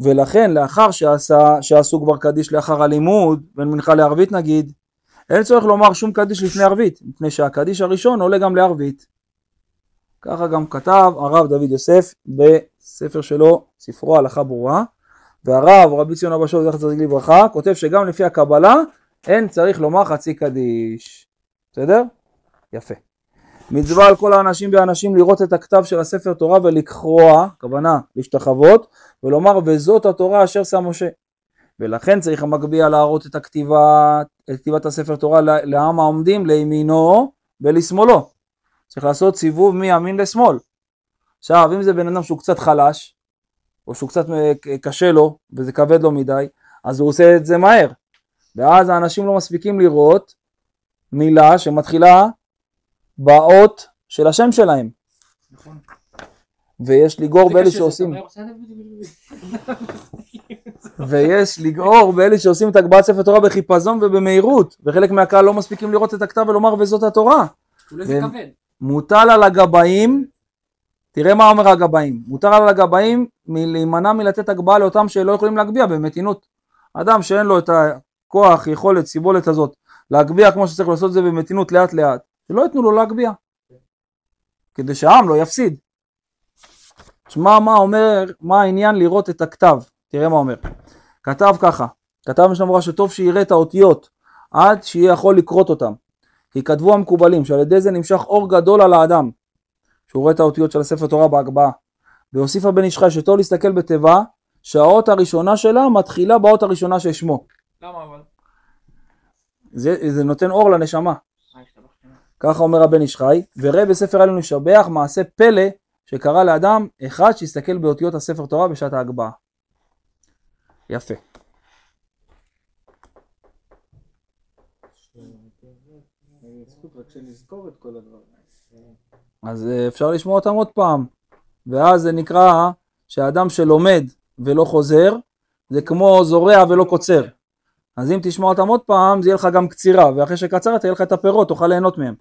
ולכן לאחר שעשה, שעשו כבר קדיש לאחר הלימוד, בין מנחה לערבית נגיד, אין צורך לומר שום קדיש לפני ערבית, מפני שהקדיש הראשון עולה גם לערבית. ככה גם כתב הרב דוד יוסף בספר שלו, ספרו הלכה ברורה, והרב רבי ציון אבא שאול זכר צדיק לברכה, כותב שגם לפי הקבלה אין צריך לומר חצי קדיש. בסדר? יפה. מצווה על כל האנשים והאנשים לראות את הכתב של הספר תורה ולקרוע, הכוונה להשתחוות, ולומר וזאת התורה אשר שם משה. ולכן צריך המגביה להראות את הכתיבה, את כתיבת הספר תורה לעם העומדים לימינו ולשמאלו. צריך לעשות סיבוב מימין לשמאל. עכשיו, אם זה בן אדם שהוא קצת חלש, או שהוא קצת אה, קשה לו, וזה כבד לו מדי, אז הוא עושה את זה מהר. ואז האנשים לא מספיקים לראות מילה שמתחילה באות של השם שלהם. נכון. ויש לגאור באלה שעושים, ויש לגאור באלה שעושים את הגבהת ספר תורה בחיפזון ובמהירות, וחלק מהקהל לא מספיקים לראות את הכתב ולומר וזאת התורה. כבד. מוטל על הגבאים, תראה מה אומר הגבאים, מוטל על הגבאים להימנע מלתת הגבהה לאותם שלא יכולים להגביה במתינות. אדם שאין לו את הכוח, יכולת, סיבולת הזאת, להגביה כמו שצריך לעשות את זה במתינות לאט לאט, שלא ייתנו לו להגביה. כדי שהעם לא יפסיד. שמע מה אומר, מה העניין לראות את הכתב, תראה מה אומר. כתב ככה, כתב משנה ברורה שטוב שיראה את האותיות עד שיהיה יכול לקרות אותם. כי כתבו המקובלים שעל ידי זה נמשך אור גדול על האדם, שהוא רואה את האותיות של הספר תורה בהגבהה. והוסיפה בן איש חי שטוב להסתכל בתיבה שהאות הראשונה שלה מתחילה באות הראשונה של שמו. למה אבל? זה, זה נותן אור לנשמה. ככה אומר הבן איש חי, וראה בספר אלו לשבח מעשה פלא שקרה לאדם אחד שהסתכל באותיות הספר תורה בשעת ההגבהה. יפה. אז אה, אפשר לשמוע אותם עוד פעם. ואז זה נקרא שהאדם שלומד ולא חוזר, זה כמו זורע ולא קוצר. אז אם תשמע אותם עוד פעם, זה יהיה לך גם קצירה, ואחרי שקצרת יהיה לך את הפירות, תוכל ליהנות מהם.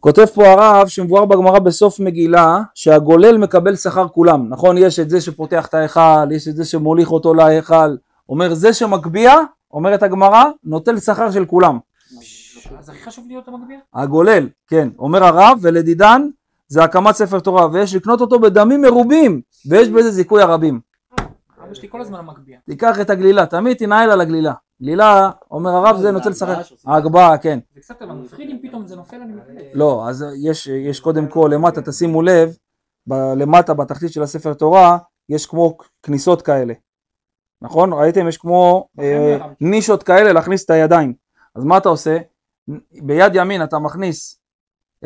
כותב פה הרב שמבואר בגמרא בסוף מגילה שהגולל מקבל שכר כולם, נכון? יש את זה שפותח את ההיכל, יש את זה שמוליך אותו להיכל, אומר זה שמגביה, אומרת הגמרא, נוטל שכר של כולם. אז הכי חשוב להיות המגביה? הגולל, כן, אומר הרב, ולדידן זה הקמת ספר תורה, ויש לקנות אותו בדמים מרובים, ויש בזה זיכוי הרבים. אבא שלי כל הזמן המגביה. תיקח את הגלילה, תמיד תנהל על הגלילה. גלילה, אומר הרב, זה נוטל שכר. ההגבהה כן. זה קצת אבל מפחיד אם פתאום זה נופל אני מתאבד. לא, אז יש, יש קודם כל למטה, תשימו לב, ב, למטה בתחתית של הספר תורה, יש כמו כניסות כאלה. נכון? ראיתם? יש כמו אה, נישות כאלה להכניס את הידיים. אז מה אתה עושה? ביד ימין אתה מכניס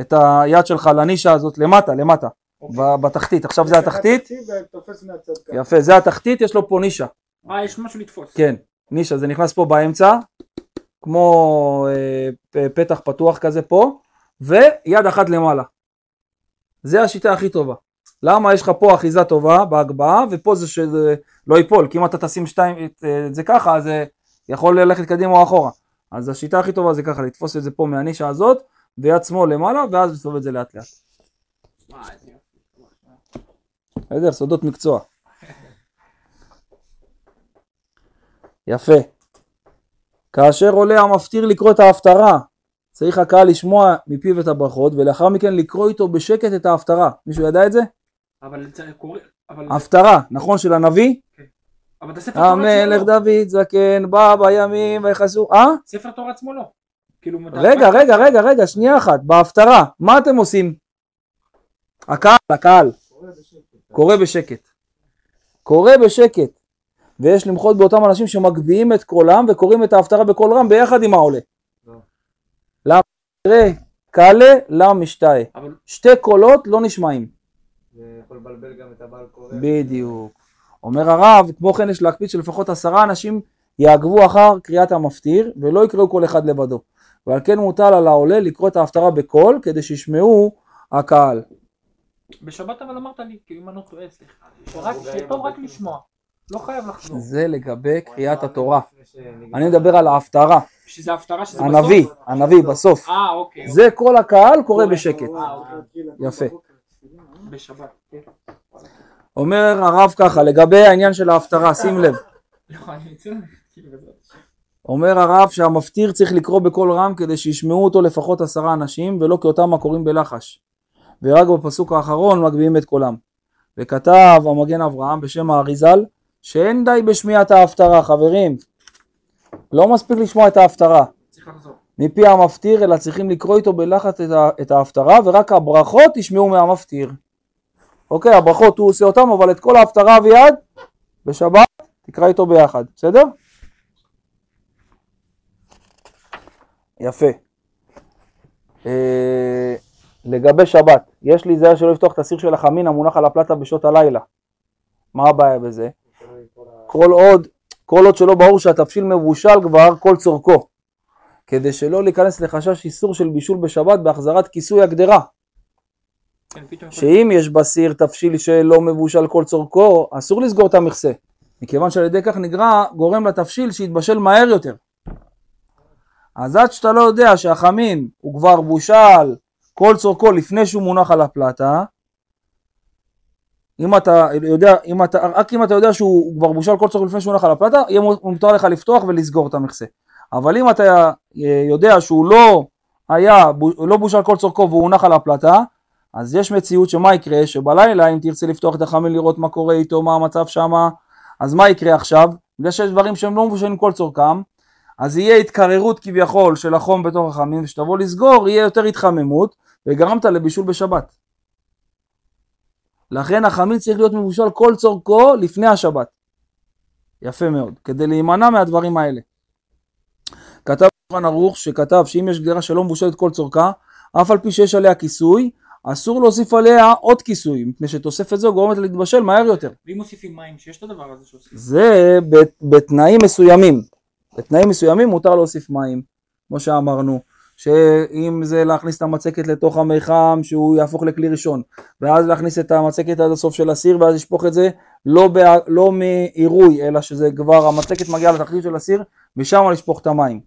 את היד שלך לנישה הזאת למטה, למטה, ב- בתחתית. עכשיו זה התחתית, ככה. יפה, זה התחתית, יש לו פה נישה. אה, יש משהו לתפוס. כן, נישה, זה נכנס פה באמצע, כמו אה, פתח פתוח כזה פה, ויד אחת למעלה. זה השיטה הכי טובה. למה יש לך פה אחיזה טובה בהגבהה, ופה זה שזה לא ייפול, כי אם אתה תשים שתיים, את, אה, את זה ככה, אז זה יכול ללכת קדימה או אחורה. אז השיטה הכי טובה זה ככה, לתפוס את זה פה מהנישה הזאת, ויד שמאל למעלה, ואז לסובב את זה לאט לאט. איזה? סודות מקצוע. יפה. כאשר עולה המפטיר לקרוא את ההפטרה, צריך הקהל לשמוע מפיו את הברכות, ולאחר מכן לקרוא איתו בשקט את ההפטרה. מישהו ידע את זה? אבל זה קורה, אבל... הפטרה, נכון, של הנביא? אבל את הספר תורה עצמו המלך לא. דוד זקן בא בימים ויחסו... אה? ספר תורה עצמו לא. כאילו... רגע, רגע, רגע, רגע, שנייה אחת. בהפטרה, מה אתם עושים? הקהל, הקהל. קורא בשקט. קורא בשקט. ויש למחות באותם אנשים שמגביהים את קולם וקוראים את ההפטרה בקול רם ביחד עם העולה. לא. למה? תראה, קלה למשתאה. אבל שתי קולות לא נשמעים. זה יכול לבלבל גם את הבעל קורא. בדיוק. אומר הרב, כמו כן יש להקפיד שלפחות עשרה אנשים יעקבו אחר קריאת המפטיר ולא יקראו כל אחד לבדו. ועל כן מוטל על העולה לקרוא את ההפטרה בקול כדי שישמעו הקהל. בשבת אבל אמרת לי, כאילו אם אני לא טועה, סליחה. שרק, שיהיה טוב רק לשמוע. לא חייב לחזור. זה לגבי קריאת התורה. אני מדבר על ההפטרה. שזה הפטרה שזה בסוף? הנביא, הנביא בסוף. אה, אוקיי. זה כל הקהל קורא בשקט. אה, אוקיי. יפה. בשבת. כן. אומר הרב ככה, לגבי העניין של ההפטרה, שים לב. לא. אומר הרב שהמפטיר צריך לקרוא בקול רם כדי שישמעו אותו לפחות עשרה אנשים ולא כאותם הקוראים בלחש. ורק בפסוק האחרון מגביהים את קולם. וכתב המגן אברהם בשם האריזל שאין די בשמיעת ההפטרה חברים. לא מספיק לשמוע את ההפטרה. מפי המפטיר אלא צריכים לקרוא איתו בלחץ את ה- את ההפטרה ורק הברכות ישמעו מהמפטיר. אוקיי הברכות הוא עושה אותם אבל את כל ההפטרה אביעד בשבת תקרא איתו ביחד, בסדר? יפה. אה, לגבי שבת, יש להיזהר שלא לפתוח את הסיר של החמין המונח על הפלטה בשעות הלילה. מה הבעיה בזה? כל עוד, כל עוד שלא ברור שהתבשיל מבושל כבר כל צורכו. כדי שלא להיכנס לחשש איסור של בישול בשבת בהחזרת כיסוי הגדרה. כן, שאם יש בסיר תבשיל שלא מבושל כל צורכו, אסור לסגור את המכסה. מכיוון שעל ידי כך נגרע, גורם לתבשיל שיתבשל מהר יותר. אז עד שאתה לא יודע שהחמין הוא כבר בושל כל צורכו לפני שהוא מונח על הפלטה, אם אתה יודע, אם אתה, רק אם אתה יודע שהוא כבר בושל כל צורכו לפני שהוא מונח על הפלטה, יהיה מותר לך לפתוח ולסגור את המכסה. אבל אם אתה אה, יודע שהוא לא היה, לא בושל כל צורכו והוא הונח על הפלטה, אז יש מציאות שמה יקרה? שבלילה אם תרצה לפתוח את החמין לראות מה קורה איתו, מה המצב שמה, אז מה יקרה עכשיו? בגלל שיש דברים שהם לא מבושלים כל צורכם, אז יהיה התקררות כביכול של החום בתוך החמין, וכשתבוא לסגור יהיה יותר התחממות, וגרמת לבישול בשבת. לכן החמין צריך להיות מבושל כל צורכו לפני השבת. יפה מאוד, כדי להימנע מהדברים האלה. כתב שולחן ערוך שכתב שאם יש גדרה שלא מבושלת כל צורכה, אף על פי שיש עליה כיסוי, אסור להוסיף עליה עוד כיסוי, מפני שתוספת זו גורמת לה להתבשל מהר יותר. ואם מוסיפים מים, שיש את הדבר הזה שעושים. זה בת- בתנאים מסוימים. בתנאים מסוימים מותר להוסיף מים, כמו שאמרנו, שאם זה להכניס את המצקת לתוך המי חם שהוא יהפוך לכלי ראשון, ואז להכניס את המצקת עד הסוף של הסיר ואז לשפוך את זה לא, בע... לא מעירוי, אלא שזה כבר המצקת מגיעה לתחתית של הסיר ושם לשפוך את המים.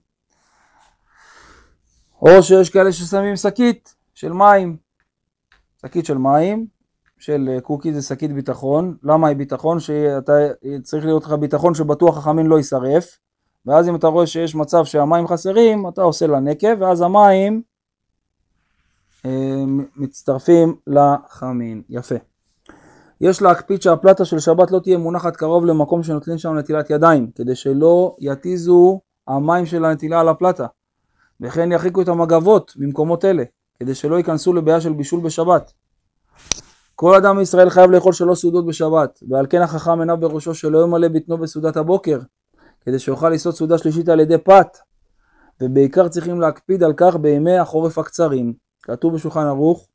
או שיש כאלה ששמים שקית של מים, שקית של מים, של אה, קוקי זה שקית ביטחון, למה היא ביטחון? שאתה צריך להיות לך ביטחון שבטוח החמין לא יישרף, ואז אם אתה רואה שיש מצב שהמים חסרים, אתה עושה לה נקב, ואז המים אה, מצטרפים לחמין, יפה. יש להקפיד שהפלטה של שבת לא תהיה מונחת קרוב למקום שנוטלים שם נטילת ידיים, כדי שלא יתיזו המים של הנטילה על הפלטה, וכן ירחיקו את המגבות במקומות אלה, כדי שלא ייכנסו לבעיה של בישול בשבת. כל אדם מישראל חייב לאכול שלוש סעודות בשבת, ועל כן החכם עיניו בראשו שלא ימלא בטנו בסעודת הבוקר, כדי שיוכל לעשות סעודה שלישית על ידי פת, ובעיקר צריכים להקפיד על כך בימי החורף הקצרים. כתוב בשולחן ערוך,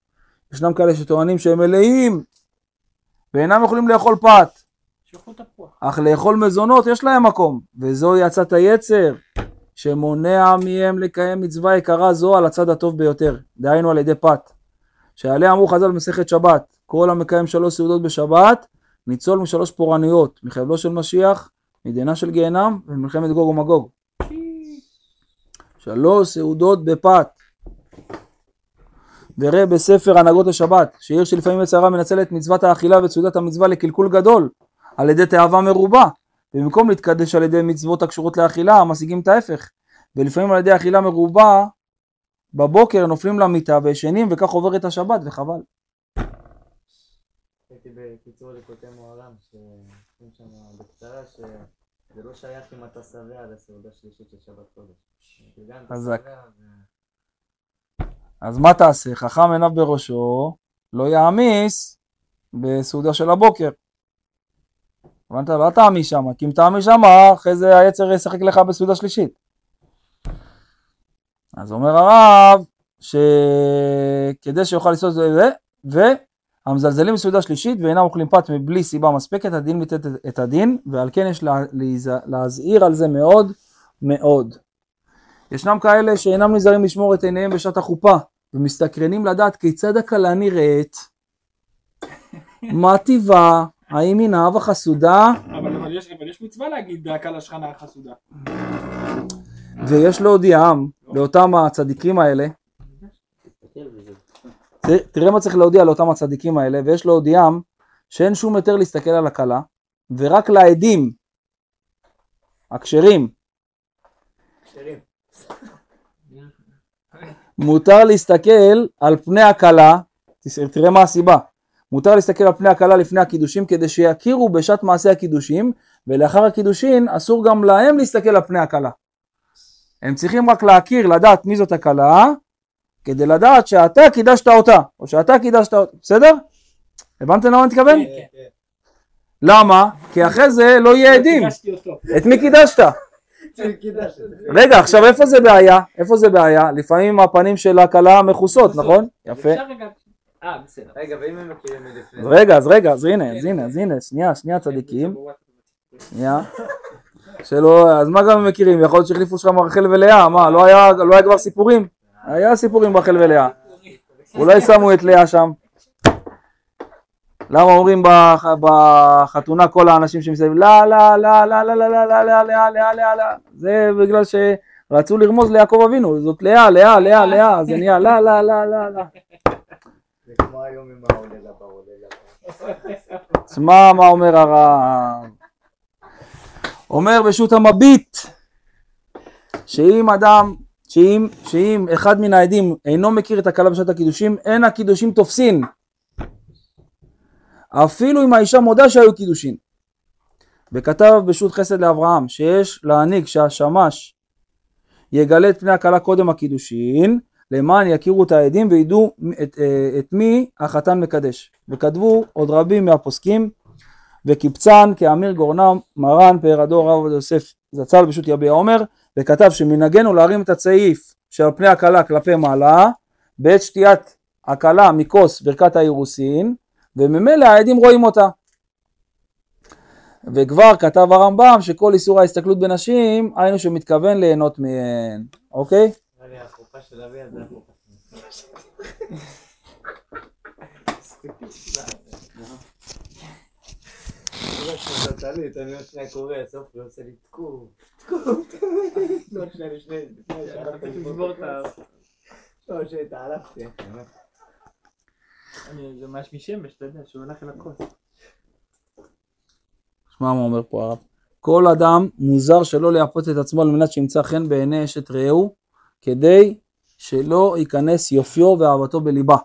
ישנם כאלה שטוענים שהם מלאים, ואינם יכולים לאכול פת. אך לאכול מזונות יש להם מקום, וזוהי עצת היצר, שמונע מהם לקיים מצווה יקרה זו על הצד הטוב ביותר, דהיינו על ידי פת. שעליה אמרו חז"ל במסכת שבת, כל המקיים שלוש סעודות בשבת, ניצול משלוש פורענויות, מחבלו של משיח, מדינה של גיהנם ומלחמת גוג ומגוג. שלוש סעודות בפת. וראה בספר הנהגות השבת, שעיר שלפעמים יצרה מנצל את מצוות האכילה ואת סעודת המצווה לקלקול גדול, על ידי תאווה מרובה, ובמקום להתקדש על ידי מצוות הקשורות לאכילה, משיגים את ההפך. ולפעמים על ידי אכילה מרובה, בבוקר נופלים למיטה וישנים וכך עוברת השבת וחבל. הייתי בקיצור ליקוטי מוהר"ם, שם בקצרה, שזה לא שייך אם אתה שבע עד הסעודה שלישית של שבת קודש. חזק. ו- אז מה תעשה? חכם עיניו בראשו, לא יעמיס בסעודה של הבוקר. הבנת? לא תעמיס שם, כי אם תעמיס שם, אחרי זה היצר ישחק לך בסעודה שלישית. אז אומר הרב, שכדי שיוכל לעשות את זה, והמזלזלים בסעודה שלישית ואינם אוכלים פת מבלי סיבה מספקת, הדין מיתת את הדין, ועל כן יש לה- להיז- להזהיר על זה מאוד מאוד. ישנם כאלה שאינם נזהרים לשמור את עיניהם בשעת החופה, ומסתקרנים לדעת כיצד הכלה נראית, מה טיבה, האם היא נאה וחסודה, אבל אבל יש אבל יש מצווה להגיד הקלה שלך נאה חסודה. ויש להודיעם, לאותם הצדיקים האלה, תראה- מה צריך להודיע לאותם הצדיקים האלה, ויש להודיעם שאין שום היתר להסתכל על הכלה, ורק לעדים, הכשרים, כשרים. מותר להסתכל על פני הכלה, תראה מה הסיבה, מותר להסתכל על פני הכלה לפני הקידושים כדי שיכירו בשעת מעשה הקידושים ולאחר הקידושין אסור גם להם להסתכל על פני הכלה. הם צריכים רק להכיר, לדעת מי זאת הכלה כדי לדעת שאתה קידשת אותה או שאתה קידשת אותה, בסדר? הבנתם למה אני מתכוון? כן, כן. למה? כי אחרי זה לא יהיה עדים. את מי קידשת? רגע, עכשיו איפה זה בעיה? איפה זה בעיה? לפעמים הפנים של הכלה מכוסות, נכון? יפה. רגע... אה. רגע, ואם הם מכירים מלפני? אז רגע, אז רגע, אז הנה, אז הנה, אז הנה, שנייה, שנייה צדיקים, שנייה. שלא, אז מה גם הם מכירים? יכול להיות שהחליפו שם רחל ולאה, מה, לא היה, לא היה כבר סיפורים? היה סיפורים ברחל ולאה. אולי שמו את לאה שם. למה אומרים בח- בחתונה כל האנשים שמסביב לא, לא, לא, לא, לא, לא, לא, לא, לא, לא, לא, לא, לא. זה בגלל שרצו לרמוז ליעקב אבינו, זאת לאה, לאה, לאה, לאה, זה נהיה לא, לא, לא, לא, לא. זה כמו היום עם העולה לבא, עולה לבא. תשמע מה אומר הרב. אומר בשו"ת המביט, שאם אדם, שאם, שאם אחד מן העדים אינו מכיר את הכלה בשעת הקידושים, אין הקידושים תופסין. אפילו אם האישה מודה שהיו קידושין. וכתב בשו"ת חסד לאברהם שיש להנהיג שהשמש יגלה את פני הכלה קודם הקידושין, למען יכירו את העדים וידעו את, אה, את מי החתן מקדש. וכתבו עוד רבים מהפוסקים, וקיבצן כאמיר גורנם מרן פאר הדור הרב יוסף זצ"ל בשו"ת יביע עומר, וכתב שמנהגנו להרים את הצעיף של פני הכלה כלפי מעלה, בעת שתיית הכלה מכוס ברכת האירוסין, וממילא העדים רואים אותה. וכבר כתב הרמב"ם שכל איסור ההסתכלות בנשים, היינו שמתכוון ליהנות מהן, אוקיי? טלית, אני עוד שנייה קורא, סוף ועושה לי תקוף, לא שנייה לפני, לפני שהלכת לשבור את ה... אחי, באמת. אני- זה ממש משמש, אתה יודע, שהוא הולך אל הכוס. שמע מה אומר פה הרב. כל אדם מוזר שלא לייפות את עצמו על מנת שימצא חן בעיני אשת רעהו, כדי שלא ייכנס יופיו ואהבתו בליבה.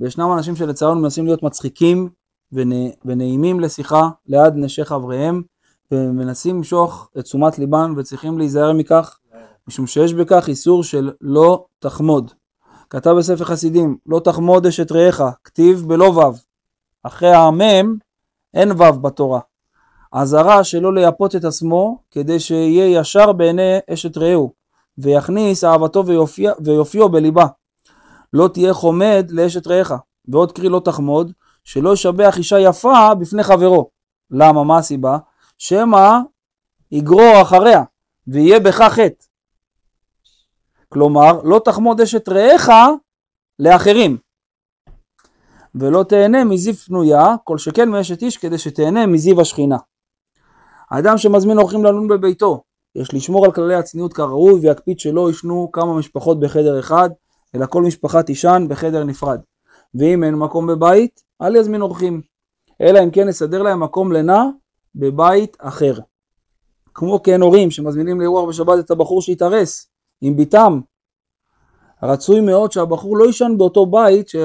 וישנם אנשים שלצערנו מנסים להיות מצחיקים ונעימים לשיחה ליד נשי חבריהם, ומנסים למשוך את תשומת ליבם וצריכים להיזהר מכך, משום שיש בכך איסור של לא תחמוד. כתב בספר חסידים, לא תחמוד אשת רעך, כתיב בלא וו. אחרי המם אין וו בתורה. אזהרה שלא לייפות את עצמו כדי שיהיה ישר בעיני אשת רעהו ויכניס אהבתו ויופיע, ויופיו בליבה. לא תהיה חומד לאשת רעך ועוד קרי לא תחמוד שלא ישבח אישה יפה בפני חברו. למה? מה הסיבה? שמא יגרור אחריה ויהיה בך חטא. כלומר לא תחמוד אשת רעך לאחרים ולא תהנה מזיו פנויה כל שכן מאשת איש כדי שתהנה מזיו השכינה. האדם שמזמין אורחים ללון בביתו, יש לשמור על כללי הצניעות כראוי ויקפיד שלא ישנו כמה משפחות בחדר אחד, אלא כל משפחה תישן בחדר נפרד. ואם אין מקום בבית, אל יזמין אורחים, אלא אם כן יסדר להם מקום לינה בבית אחר. כמו כן הורים שמזמינים לאירוח בשבת את הבחור שהתארס עם בתם. רצוי מאוד שהבחור לא יישן באותו בית ש...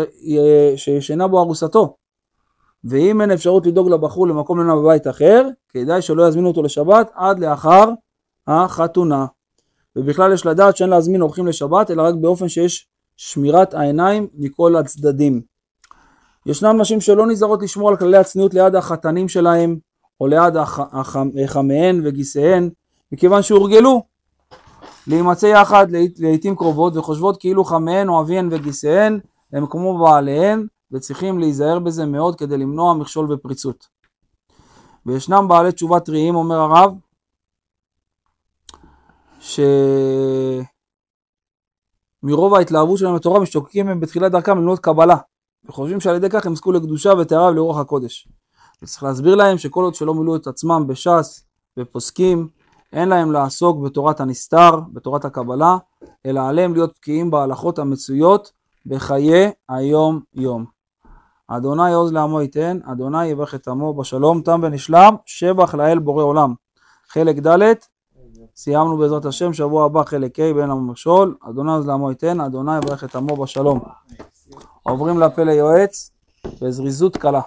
שישנה בו ארוסתו. ואם אין אפשרות לדאוג לבחור למקום לינה בבית אחר, כדאי שלא יזמינו אותו לשבת עד לאחר החתונה. ובכלל יש לדעת שאין להזמין אורחים לשבת, אלא רק באופן שיש שמירת העיניים מכל הצדדים. ישנן נשים שלא נזהרות לשמור על כללי הצניעות ליד החתנים שלהם, או ליד חמיהן וגיסיהן, מכיוון שהורגלו להימצא יחד לעית- לעיתים קרובות, וחושבות כאילו חמיהן או אביהן וגיסיהן הם כמו בעליהן, וצריכים להיזהר בזה מאוד כדי למנוע מכשול ופריצות. וישנם בעלי תשובה טריים, אומר הרב, שמרוב ההתלהבות שלהם בתורה משתוקקים הם בתחילת דרכם ללמוד קבלה, וחושבים שעל ידי כך הם יזכו לקדושה וטהרה ולרוח הקודש. וצריך להסביר להם שכל עוד שלא מילאו את עצמם בש"ס ופוסקים, אין להם לעסוק בתורת הנסתר, בתורת הקבלה, אלא עליהם להיות בקיאים בהלכות המצויות בחיי היום יום. אדוני עוז לעמו ייתן, אדוני יברך את עמו בשלום, תם ונשלם, שבח לאל בורא עולם. חלק ד' סיימנו בעזרת השם, שבוע הבא חלק ה' בין הממשול, אדוני עוז לעמו ייתן, אדוני יברך את עמו בשלום. עוברים לפה ליועץ, בזריזות קלה.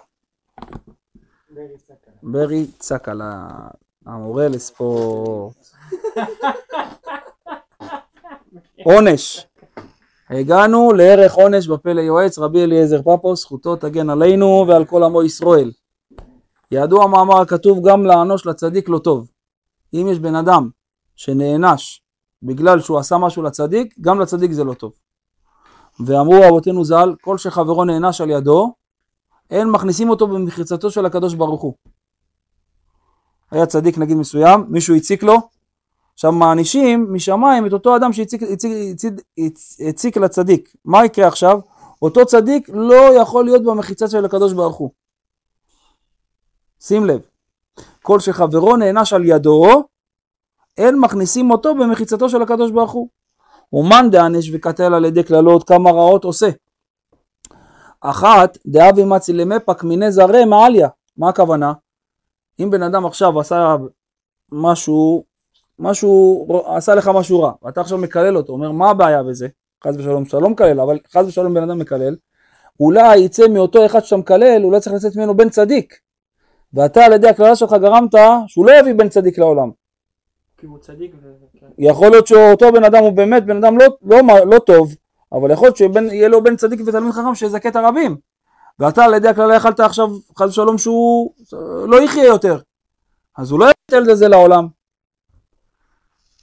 ברי צקלה, המורה לספורט. עונש. הגענו לערך עונש בפה ליועץ רבי אליעזר פפו, זכותו תגן עלינו ועל כל עמו ישראל. ידוע מאמר הכתוב גם לאנוש לצדיק לא טוב. אם יש בן אדם שנענש בגלל שהוא עשה משהו לצדיק, גם לצדיק זה לא טוב. ואמרו אבותינו ז"ל, כל שחברו נענש על ידו, אין מכניסים אותו במחיצתו של הקדוש ברוך הוא. היה צדיק נגיד מסוים, מישהו הציק לו, עכשיו מענישים משמיים את אותו אדם שהציק הציק, הציק, הציק לצדיק. מה יקרה עכשיו? אותו צדיק לא יכול להיות במחיצה של הקדוש ברוך הוא. שים לב, כל שחברו נענש על ידו, אין מכניסים אותו במחיצתו של הקדוש ברוך הוא. ומאן דענש וקטל על ידי קללות כמה רעות עושה. אחת, דאבי מצי למפק מיני זרי מעליה. מה הכוונה? אם בן אדם עכשיו עשה משהו, משהו, עשה לך משהו רע, ואתה עכשיו מקלל אותו, אומר מה הבעיה בזה? חס ושלום שאתה לא מקלל, אבל חס ושלום בן אדם מקלל, אולי יצא מאותו אחד שאתה מקלל, אולי צריך לצאת ממנו בן צדיק. ואתה על ידי הקללה שלך גרמת שהוא לא יביא בן צדיק לעולם. כי הוא צדיק ו... כן. יכול להיות שאותו בן אדם הוא באמת בן אדם לא, לא, לא טוב, אבל יכול להיות שיהיה לו בן צדיק ותלמיד חכם שיזכה את הרבים. ואתה על ידי הקללה יכלת עכשיו, חס ושלום, שהוא לא יחיה יותר. אז הוא לא יתן את זה לעולם.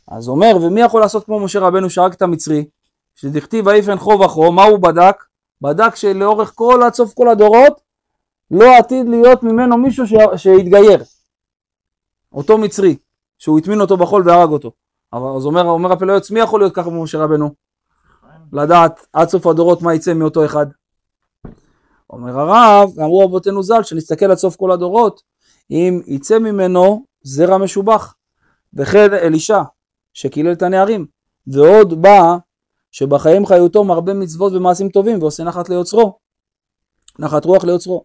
אז אומר, ומי יכול לעשות כמו משה רבנו שהרג את המצרי? שדכתיב ויפן חוב אחו, מה הוא בדק? בדק שלאורך כל עד סוף כל הדורות לא עתיד להיות ממנו מישהו שיתגייר. אותו מצרי, שהוא הטמין אותו בחול והרג אותו. אז אומר, אומר הפלאויץ, מי יכול להיות ככה כמו משה רבנו? לדעת עד סוף הדורות מה יצא מאותו אחד. אומר הרב, אמרו רבותינו ז"ל, שנסתכל עד סוף כל הדורות, אם יצא ממנו זרע משובח. וכן אלישע, שקילל את הנערים. ועוד בא שבחיים חיותו מרבה מצוות ומעשים טובים ועושה נחת ליוצרו. נחת רוח ליוצרו.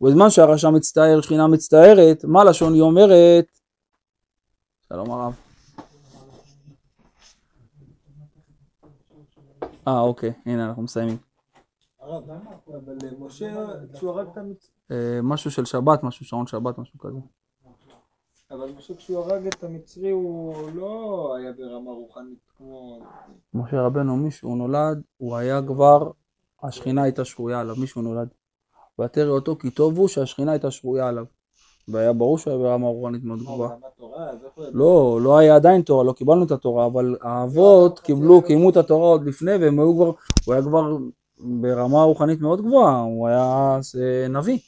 ובזמן שהרשע מצטער, שכינה מצטערת, מה לשון היא אומרת? שלום הרב. אה, אוקיי, הנה אנחנו מסיימים. הרב, אבל משה, כשהוא הרג את המצ... אה, משהו של שבת, משהו שעון שבת, משהו כזה. אבל משה כשהוא הרג את המצרי הוא לא היה ברמה רוחנית כמו... משה רבנו, מישהו נולד, הוא היה כבר, השכינה הייתה שרויה עליו, מישהו נולד. ותרא אותו כי טוב הוא שהשכינה הייתה שרויה עליו. והיה ברור שהוא היה ברמה רוחנית מאוד גבוהה. לא, לא היה עדיין תורה, לא קיבלנו את התורה, אבל האבות קיבלו, קיימו את התורה עוד לפני, והם היו כבר, הוא היה כבר ברמה רוחנית מאוד גבוהה, הוא היה אה, נביא.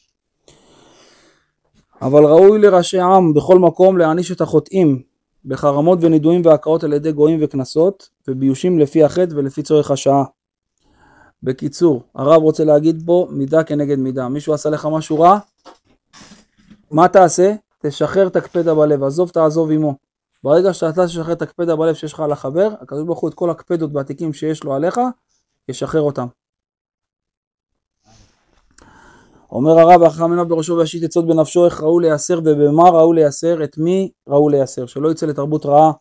אבל ראוי לראשי עם בכל מקום להעניש את החוטאים בחרמות ונידויים והכאות על ידי גויים וקנסות, וביושים לפי החטא ולפי צורך השעה. בקיצור, הרב רוצה להגיד פה מידה כנגד מידה. מישהו עשה לך משהו רע? מה תעשה? תשחרר את הקפדה בלב, עזוב תעזוב עמו. ברגע שאתה תשחרר את הקפדה בלב שיש לך על החבר, הקדוש ברוך הוא את כל הקפדות והתיקים שיש לו עליך, ישחרר אותם. אומר הרב החכם עיניו בראשו וישית עצות בנפשו איך ראו לייסר ובמה ראו לייסר, את מי ראו לייסר, שלא יצא לתרבות רעה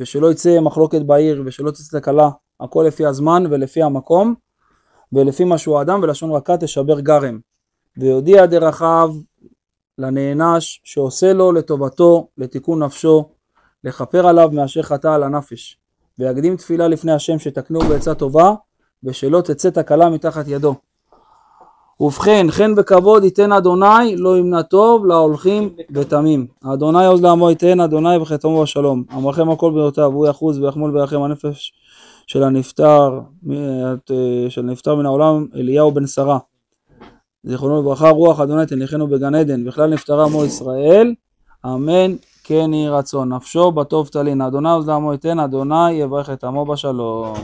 ושלא יצא מחלוקת בעיר ושלא תצא תקלה, הכל לפי הזמן ולפי המקום ולפי מה שהוא האדם ולשון רכה תשבר גרם. ויודיע דרכיו לנענש שעושה לו לטובתו, לתיקון נפשו, לכפר עליו מאשר חטא על הנפש. ויקדים תפילה לפני השם שתקנהו בעצה טובה ושלא תצא תקלה מתחת ידו. ובכן, חן וכבוד ייתן אדוני, לא ימנע טוב להולכים ותמים. אדוני עוז לעמו ייתן, אדוני וחתמו בשלום. אמרכם הכל בריאותיו, הוא יחוז ויחמול וירחם הנפש של הנפטר, של הנפטר מן העולם, אליהו בן שרה. זיכרונו לברכה, רוח אדוני תניחנו בגן עדן, בכלל נפטרה עמו ישראל, אמן כן יהי רצון. נפשו בטוב תלין, אדוני עוז לעמו ייתן, אדוני יברך את עמו בשלום.